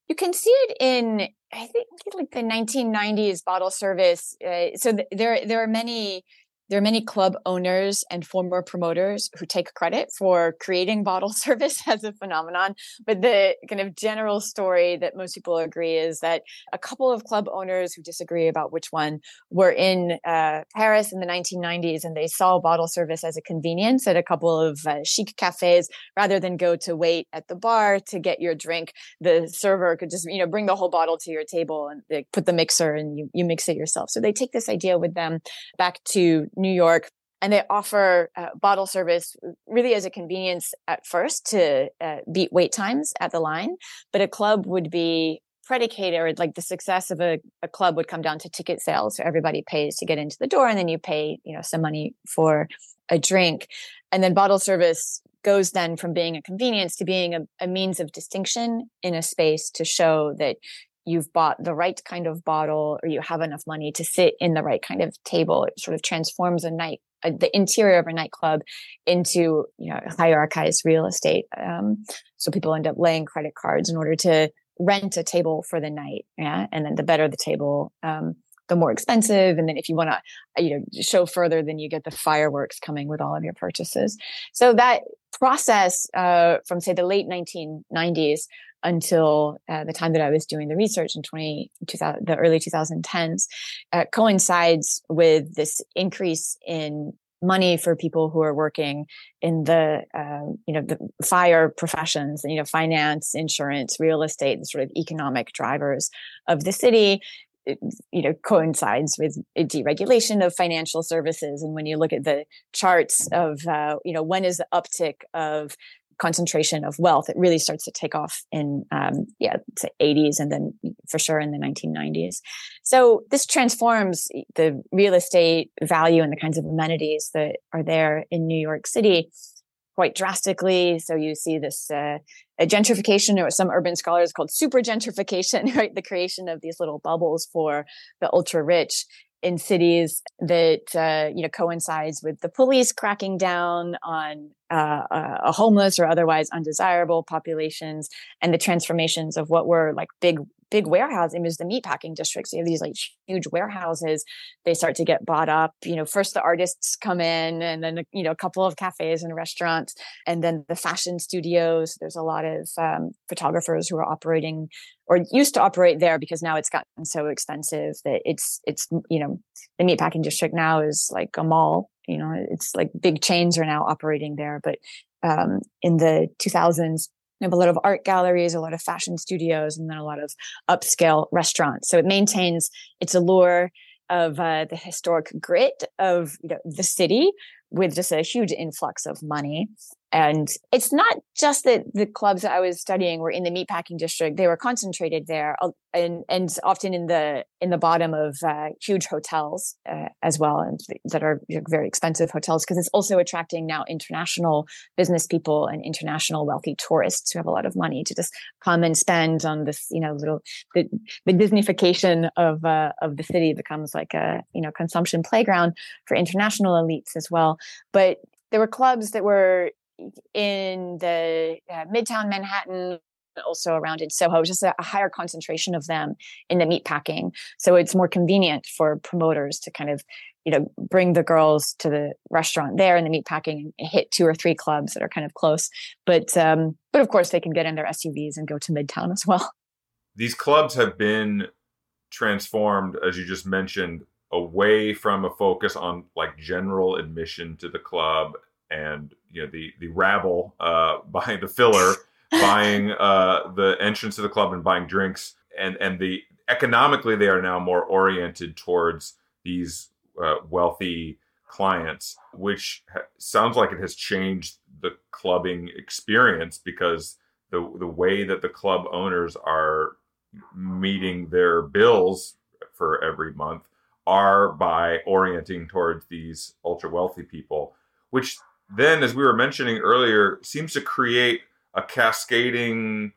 C: You can see it in, I think, like the 1990s bottle service. Uh, so th- there, there are many there are many club owners and former promoters who take credit for creating [LAUGHS] bottle service as a phenomenon. But the kind of general story that most people agree is that a couple of club owners who disagree about which one were in uh, Paris in the 1990s and they saw bottle service as a convenience at a couple of uh, chic cafes rather than go to wait at the bar to get your drink. The server could just, you know, bring the whole bottle to your table and they put the mixer and you, you mix it yourself. So they take this idea with them back to New York and they offer uh, bottle service really as a convenience at first to uh, beat wait times at the line but a club would be predicated or like the success of a, a club would come down to ticket sales. So everybody pays to get into the door and then you pay you know some money for a drink. And then bottle service goes then from being a convenience to being a, a means of distinction in a space to show that you've bought the right kind of bottle or you have enough money to sit in the right kind of table it sort of transforms a night uh, the interior of a nightclub into you know hierarchized real estate um, so people end up laying credit cards in order to rent a table for the night yeah and then the better the table um, the more expensive and then if you want to you know show further then you get the fireworks coming with all of your purchases. So that process uh, from say the late 1990s until uh, the time that I was doing the research in 20, 2000, the early 2010s uh, coincides with this increase in money for people who are working in the uh, you know the fire professions you know finance insurance real estate the sort of economic drivers of the city you know coincides with deregulation of financial services. And when you look at the charts of uh, you know when is the uptick of concentration of wealth it really starts to take off in um, yeah the 80s and then for sure in the 1990s so this transforms the real estate value and the kinds of amenities that are there in new york city quite drastically. So you see this uh, gentrification, or some urban scholars called super gentrification, [LAUGHS] right? The creation of these little bubbles for the ultra rich in cities that uh, you know coincides with the police cracking down on uh, uh, homeless or otherwise undesirable populations and the transformations of what were like big big warehouse images, the meatpacking districts. You have these like huge warehouses. They start to get bought up. You know, first the artists come in, and then you know a couple of cafes and restaurants, and then the fashion studios. There's a lot of um, photographers who are operating or used to operate there because now it's gotten so expensive that it's it's you know the meatpacking district now is like a mall. You know, it's like big chains are now operating there, but um, in the 2000s we have a lot of art galleries, a lot of fashion studios, and then a lot of upscale restaurants. So it maintains its allure of uh, the historic grit of you know, the city with just a huge influx of money. And it's not just that the clubs I was studying were in the meatpacking district; they were concentrated there, uh, and and often in the in the bottom of uh, huge hotels uh, as well, and that are very expensive hotels because it's also attracting now international business people and international wealthy tourists who have a lot of money to just come and spend on this. You know, little the the Disneyfication of uh, of the city becomes like a you know consumption playground for international elites as well. But there were clubs that were in the uh, Midtown Manhattan, also around in Soho, just a, a, higher concentration of them in the meatpacking. So it's more convenient for promoters to kind of, you know, bring the girls to the restaurant there in the meatpacking and hit two or three clubs that are kind of close. But um, but of course they can get in their SUVs and go to Midtown as well. [LAUGHS]
B: These clubs have been transformed, as you just mentioned, away from a focus on like general admission to the club and you know the the rabble uh, [LAUGHS] buying the filler, buying [LAUGHS] uh, the entrance to the club and buying drinks, and and the economically they are now more oriented towards these uh, wealthy clients, which ha- sounds like it has changed the clubbing experience because the the way that the club owners are meeting their bills for every month are by orienting towards these ultra wealthy people, which then, as we were mentioning earlier, seems to create a cascading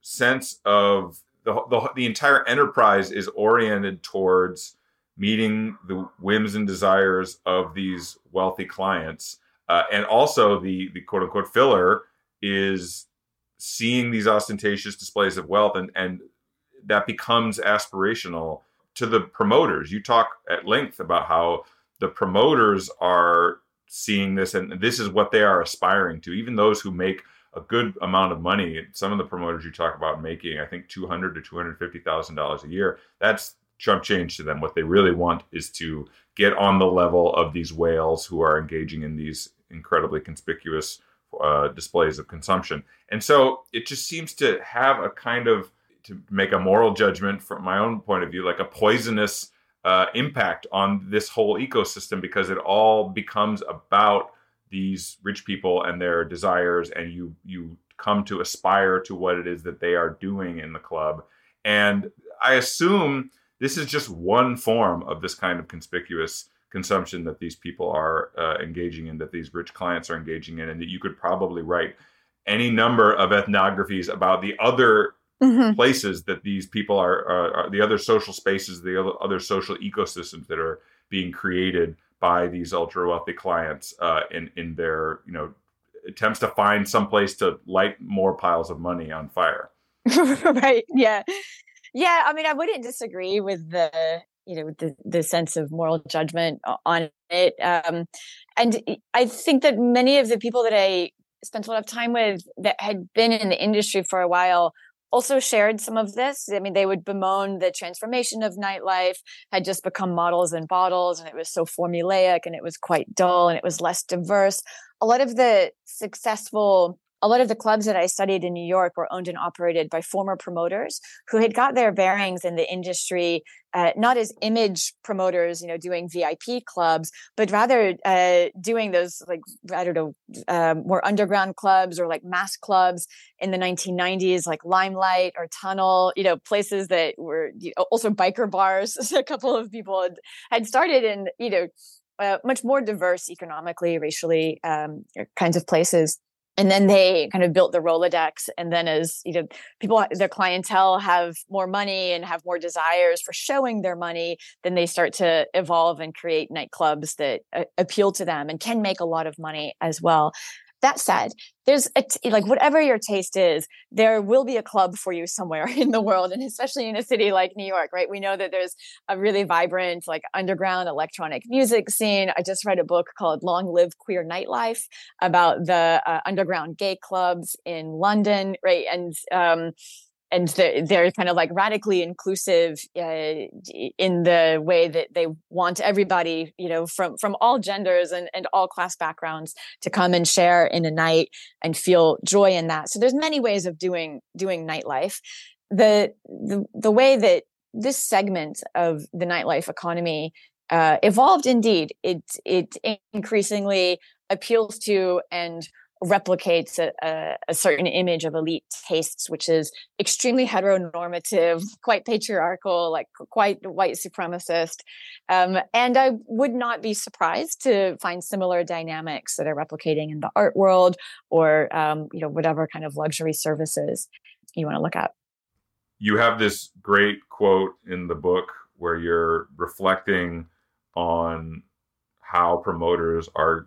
B: sense of the, the, the entire enterprise is oriented towards meeting the whims and desires of these wealthy clients. Uh, and also, the, the quote unquote filler is seeing these ostentatious displays of wealth, and, and that becomes aspirational to the promoters. You talk at length about how the promoters are seeing this and this is what they are aspiring to. Even those who make a good amount of money some of the promoters you talk about making i think 200 to 250 thousand dollars a year that's chump change to them. What they really want is to get on the level of these whales who are engaging in these incredibly conspicuous uh, displays of consumption. And so it just seems to have a kind of to make a moral judgment from my own point of view like a poisonous uh, impact on this whole ecosystem because it all becomes about these rich people and their desires and you you come to aspire to what it is that they are doing in the club. And i assume this is just one form of this kind of conspicuous consumption that these people are uh, engaging in that these rich clients are engaging in and that you could probably write any number of ethnographies about the other mm-hmm. places that these people are, are, are, the other social spaces, the other, other social ecosystems that are being created by these ultra wealthy clients uh, in in their you know attempts to find some place to light more piles of money on fire. [LAUGHS]
C: right. Yeah. Yeah. I mean, I wouldn't disagree with the you know the the sense of moral judgment on it. Um, and I think that many of the people that I spent a lot of time with that had been in the industry for a while also shared some of this. I mean, they would bemoan the transformation of nightlife had just become models and bottles, and it was so formulaic and it was quite dull and it was less diverse. A lot of the successful a lot of the clubs that I studied in New York were owned and operated by former promoters who had got their bearings in the industry, uh, not as image promoters, you know, doing VIP clubs, but rather uh, doing those like I don't know, uh, more underground clubs or like mass clubs in the 1990s, like Limelight or Tunnel, you know, places that were you know, also biker bars. [LAUGHS] a couple of people had, had started in, you know. Uh, much more diverse economically, racially um, kinds of places and then they kind of built the rolodex and then as you know people their clientele have more money and have more desires for showing their money then they start to evolve and create nightclubs that uh, appeal to them and can make a lot of money as well that said, there's a t- like whatever your taste is, there will be a club for you somewhere [LAUGHS] in the world, and especially in a city like New York, right? We know that there's a really vibrant like underground electronic music scene. I just read a book called "Long Live Queer Nightlife" about the uh, underground gay clubs in London, right? And um, and they're, they're, kind of like radically inclusive uh, in the way that they want everybody you know from from all genders and, and all class backgrounds to come and share in a night and feel joy in that. So there's many ways of doing doing nightlife. The the, the way that this segment of the nightlife economy uh, evolved indeed it it increasingly appeals to and replicates a, a, a, certain image of elite tastes, which is extremely heteronormative, [LAUGHS] quite patriarchal, like quite white supremacist. Um, and I would not be surprised to find similar dynamics that are replicating in the art world or, um, you know, whatever kind of luxury services you want to look at.
B: You have this great quote in the book where you're reflecting on how promoters are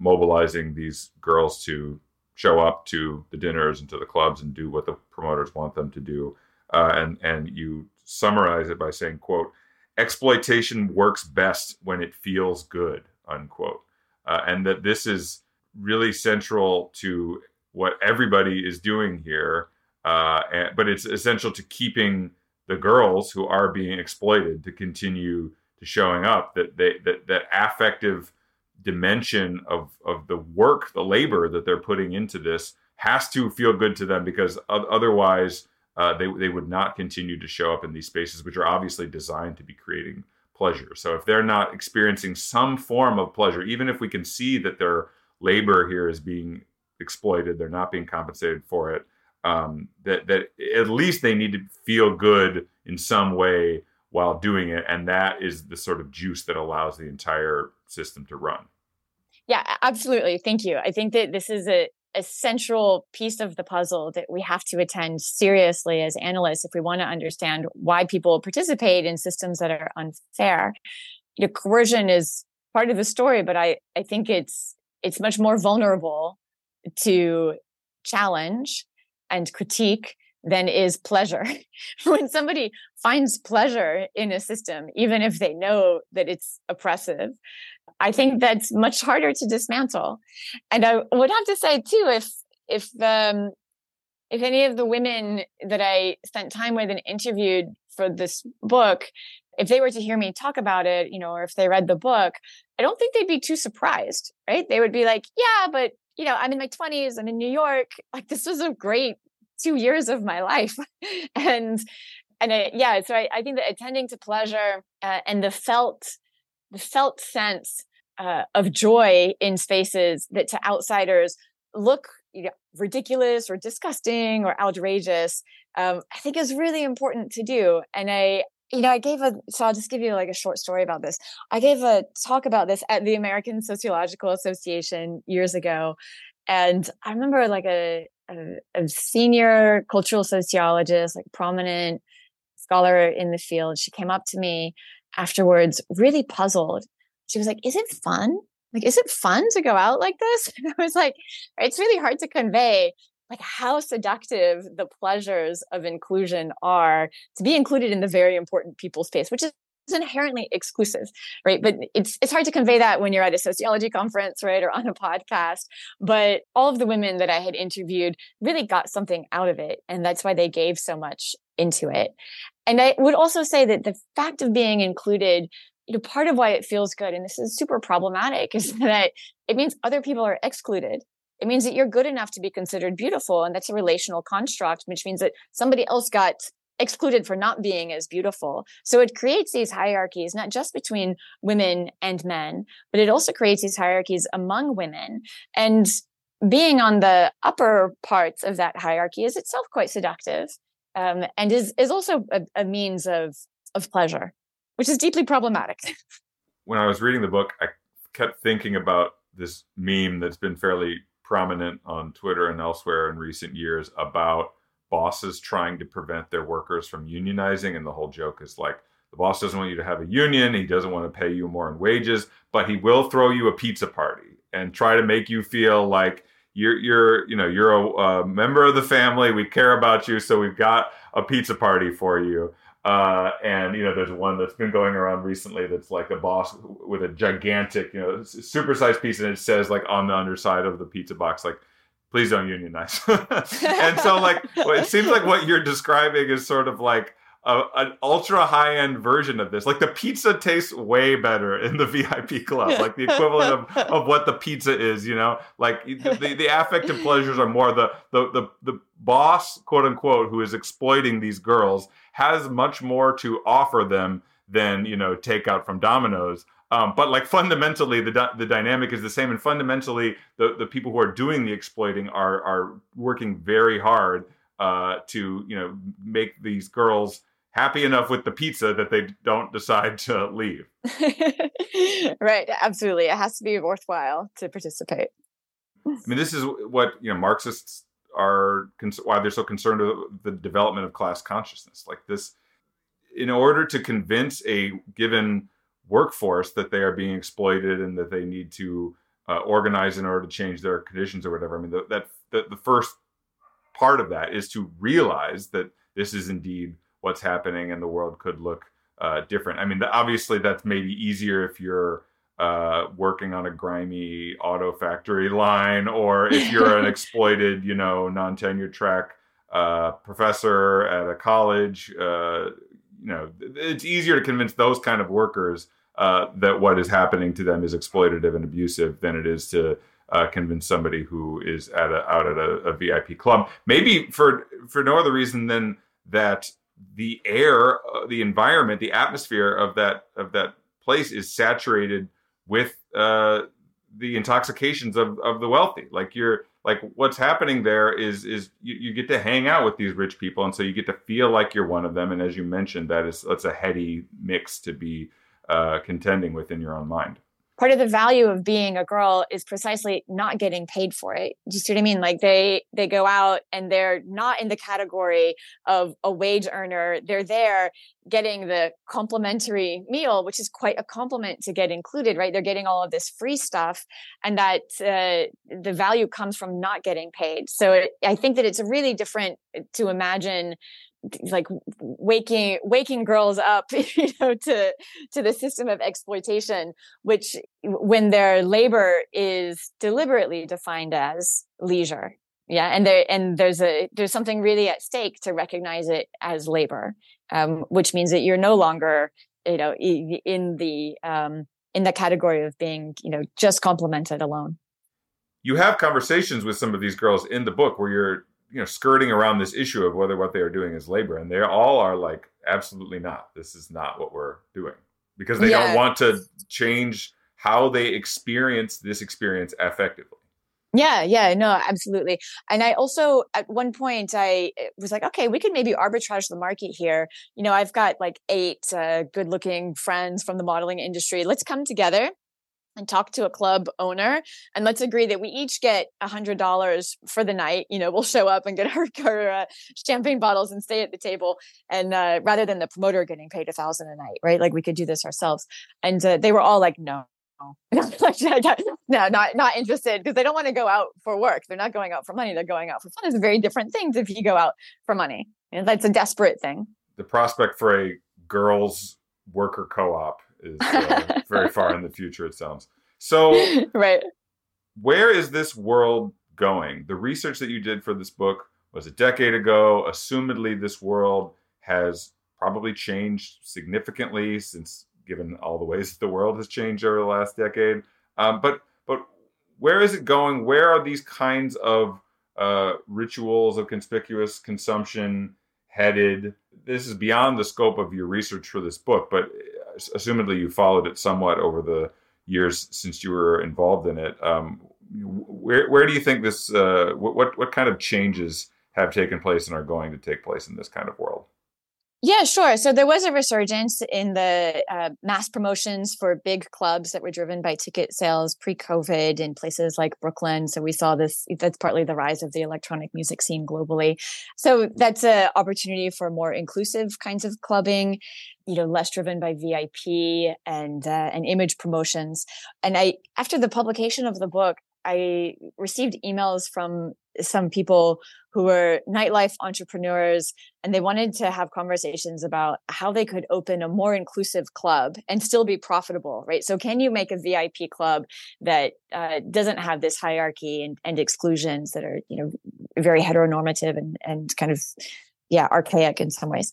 B: mobilizing these girls to show up to the dinners and to the clubs and do what the promoters want them to do. Uh, and and you summarize it by saying, "quote Exploitation works best when it feels good." Unquote. Uh, and that this is really central to what everybody is doing here. Uh, and, but it's essential to keeping the girls who are being exploited to continue to showing up. That they that that affective dimension of of the work, the labor that they're putting into this has to feel good to them because otherwise uh, they they would not continue to show up in these spaces, which are obviously designed to be creating pleasure. So if they're not experiencing some form of pleasure, even if we can see that their labor here is being exploited, they're not being compensated for it. Um, that that at least they need to feel good in some way while doing it, and that is the sort of juice that allows the entire system to run.
C: Yeah, absolutely. Thank you. I think that this is a, central piece of the puzzle that we have to attend seriously as analysts if we want to understand why people participate in systems that are unfair. You know, coercion is part of the story, but I, I think it's it's much more vulnerable to challenge and critique than is pleasure. [LAUGHS] when somebody finds pleasure in a system, even if they know that it's oppressive, I think that's much harder to dismantle. And I would have to say too, if if um, if any of the women that I spent time with and interviewed for this book, if they were to hear me talk about it, you know, or if they read the book, I don't think they'd be too surprised, right? They would be like, yeah, but you know, I'm in my 20s, I'm in New York. Like this was a great two years of my life. [LAUGHS] and and yeah, so I, I, think that attending to pleasure uh, and the felt the felt sense uh, of joy in spaces that to outsiders look you know, ridiculous or disgusting or outrageous, um, I think is really important to do. And I, you know, I gave a, so I'll just give you like a short story about this. I gave a talk about this at the American Sociological Association years ago. And I remember like a, a, senior cultural sociologist, like prominent scholar in the field. She came up to me afterwards, really puzzled. She was like, Is it fun? Like, is it fun to go out like this? [LAUGHS] And I was like, It's really hard to convey like how seductive the pleasures of inclusion are to be included in the very important people space, which is inherently exclusive, right? But it's it's hard to convey that when you're at a sociology conference, right, or on a podcast. But all of the women that I had interviewed really got something out of it, and that's why they gave so much into it. And I would also say that the fact of being included, you know, part of why it feels good, and this is super problematic, [LAUGHS] is that it means other people are excluded. It means that you're good enough to be considered beautiful, and that's a relational construct, which means that somebody else got excluded for not being as beautiful. So it creates these hierarchies, not just between women and men, but it also creates these hierarchies among women. And being on the upper parts of that hierarchy is itself quite seductive um, and is, is also a, a means of, of pleasure, which is deeply problematic. [LAUGHS]
B: when I was reading the book, I kept thinking about this meme that's been fairly prominent on Twitter and elsewhere in recent years about bosses trying to prevent their workers from unionizing. And the whole joke is like, the boss doesn't want you to have a union. He doesn't want to pay you more in wages, but he will throw you a pizza party and try to make you feel like you're, you're, you know, you're a, a member of the family. We care about you, so we've got a pizza party for you. Uh, and you know, there's one that's been going around recently that's like a boss with a gigantic, you know, supersized piece, and it says like on the underside of the pizza box, like please don't unionize. [LAUGHS] and so like it seems like what you're describing is sort of like a, an ultra high end version of this. Like the pizza tastes way better in the [LAUGHS] VIP club, like the equivalent of, [LAUGHS] of what the pizza is, you know, like the, the affective pleasures are more the, the, the, the boss, quote unquote, who is exploiting these girls has much more to offer them than, you know, takeout from Domino's. Um, but like fundamentally, the the dynamic is the same, and fundamentally, the the people who are doing the exploiting are are working very hard uh, to you know make these girls happy enough with the pizza that they don't decide to leave. [LAUGHS]
C: right, absolutely. It has to be worthwhile to participate.
B: I mean, this is what you know Marxists are why they're so concerned with the development of class consciousness. Like this, in order to convince a given workforce that they are being exploited and that they need to uh, organize in order to change their conditions or whatever. I mean, the, that the, the first part of that is to realize that this is indeed what's happening and the world could look uh, different. I mean, the, obviously that's maybe easier if you're uh, working on a grimy auto factory line or if you're an [LAUGHS] exploited, you know, non-tenure track uh, professor at a college. Uh, you know, it's easier to convince those kind of workers uh, that what is happening to them is exploitative and abusive than it is to uh, convince somebody who is at a, out at a, a, VIP club. Maybe for for no other reason than that the air, uh, the environment, the atmosphere of that of that place is saturated with uh, the intoxications of of the wealthy. Like you're like what's happening there is is you, you, get to hang out with these rich people, and so you get to feel like you're one of them. And as you mentioned, that is that's a heady mix to be uh, contending with in your own mind
C: part of the value of being a girl is precisely not getting paid for it. Do you see what I mean? Like they they go out and they're not in the category of a wage earner. They're there getting the complimentary meal, which is quite a compliment to get included, right? They're getting all of this free stuff, and that uh, the value comes from not getting paid. So it, I think that it's really different to imagine like waking waking girls up [LAUGHS] you know to to the system of exploitation which when their labor is deliberately defined as leisure yeah and there and there's a there's something really at stake to recognize it as labor um, which means that you're no longer you know in the um, in the category of being you know just complimented alone.
B: You have conversations with some of these girls in the book where you're you know skirting around this issue of whether what they are doing is labor and they all are like absolutely not this is not what we're doing because they yeah. don't want to change how they experience this experience effectively
C: yeah, yeah, no, absolutely. And I also, at one point, I was like, okay, we could maybe arbitrage the market here. You know, I've got like eight uh, good looking friends from the modeling industry. Let's come together and talk to a club owner and let's agree that we each get a hundred dollars for the night you know we'll show up and get our, [LAUGHS] our uh, champagne bottles and stay at the table and uh, rather than the promoter getting paid a thousand a night right like we could do this ourselves and uh, they were all like no [LAUGHS] no, [LAUGHS] not not interested because they don't want to go out for work. They're not going out for money. They're going out for fun. It's very different things if you go out for money. And that's a desperate thing.
B: The prospect for a girls' worker co-op is uh, very far in the [LAUGHS] future. It sounds so.
C: right.
B: Where is this world going? The research that you did for this book was a decade ago. Assumedly, this world has probably changed significantly since, given all the ways that [LAUGHS] the world has changed over the last decade. Um, but but where is it going? Where are these kinds of uh, rituals of conspicuous consumption headed? This is beyond the scope of your research for this book, but assumedly you followed it somewhat over the years since you were involved in it. Um, where where do you think this? Uh, what what kind of changes have taken place and are going to take place in this kind of world?
C: Yeah, sure. So there was a resurgence in the uh, mass promotions for big clubs that were driven by ticket sales pre COVID in places like Brooklyn. So we saw this, that's partly the rise of the electronic music scene globally. So that's an opportunity for more inclusive kinds of clubbing, you know, less driven by VIP and, uh, and image promotions. And I, after the publication of the book, I received emails from some people who were nightlife entrepreneurs and they wanted to have conversations about how they could open a more inclusive club and still be profitable right? So can you make a vip club that uh, doesn't have this hierarchy and, and exclusions that are you know very heteronormative and and kind of yeah archaic in some ways?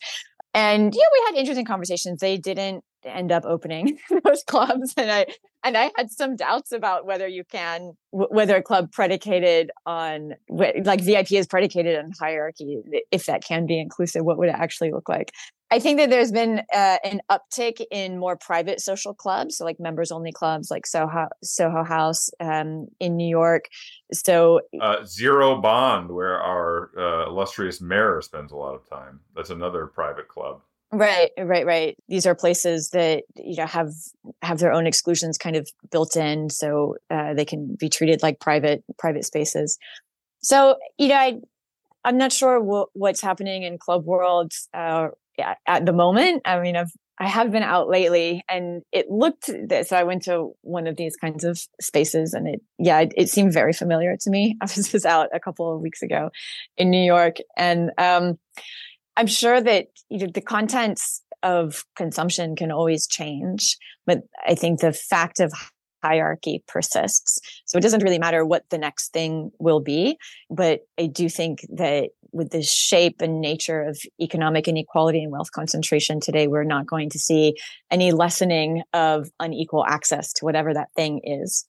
C: And yeah we had interesting conversations. They didn't end up opening [LAUGHS] those clubs and i and i had some doubts about whether you can whether a club predicated on like vip is predicated on hierarchy if that can be inclusive what would it actually look like? I think that there's been uh, an uptick in more private social clubs so like members only clubs like soho soho house um, in new york. So
B: uh, zero bond where our uh, illustrious mayor spends a lot of time. That's another private club
C: Right, right, right. These are places that you know have have their own exclusions kind of built in, so uh, they can be treated like private private spaces. So you know, I I'm not sure w- what's happening in club world uh, at the moment. I mean, I've I have been out lately, and it looked so. I went to one of these kinds of spaces, and it yeah, it, it seemed very familiar to me. [LAUGHS] I was just out a couple of weeks ago in New York, and um, I'm sure that you know, the contents of consumption can always change, but I think the fact of hierarchy persists. So it doesn't really matter what the next thing will be. But I do think that with the shape and nature of economic inequality and wealth concentration today, we're not going to see any lessening of unequal access to whatever that thing is.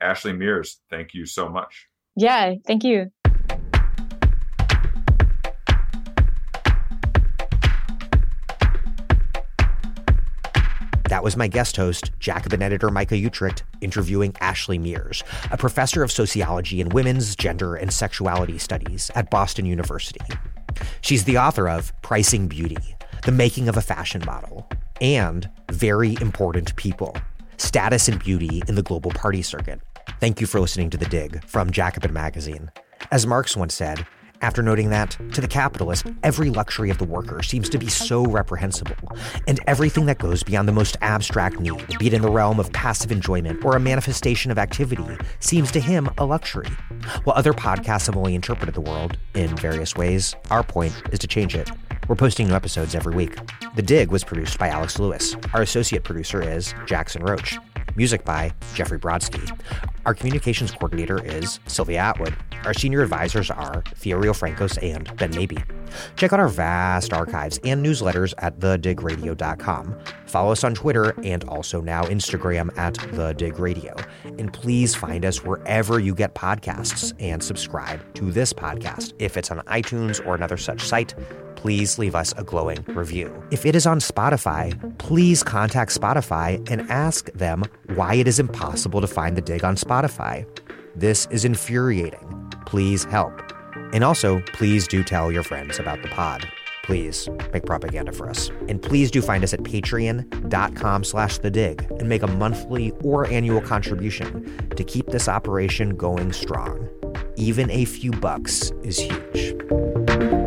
B: Ashley Mears, thank you so much.
C: Yeah, thank you.
A: That was my guest host, Jacobin editor Micah Uetricht, interviewing Ashley Mears, a professor of sociology and women's, gender, and sexuality studies at Boston University. She's the author of Pricing Beauty, The Making of a Fashion Model, and Very Important People Status and Beauty in the Global Party Circuit. Thank you for listening to The Dig from Jacobin Magazine. As Marx once said, after noting that, to the capitalist, every luxury of the worker seems to be so reprehensible, and everything that goes beyond the most abstract need, be it in the realm of passive enjoyment or a manifestation of activity, seems to him a luxury. While other podcasts have only interpreted the world in various ways, our point is to change it. We're posting new episodes every week. The Dig was produced by Alex Lewis. Our associate producer is Jackson Roach. Music by Jeffrey Brodsky. Our communications coordinator is Sylvia Atwood. Our senior advisors are Fiorio Francos and Ben Mabie. Check out our vast archives and newsletters at thedigradio.com. Follow us on Twitter and also now Instagram at thedigradio. And please find us wherever you get podcasts and subscribe to this podcast. If it's on iTunes or another such site, please leave us a glowing review. If it is on Spotify, please contact Spotify and ask them why it is impossible to find the dig on Spotify. This is infuriating. Please help. And also, please do tell your friends about the pod. Please make propaganda for us. And please do find us at patreon.com slash the dig and make a monthly or annual contribution to keep this operation going strong. Even a few bucks is huge.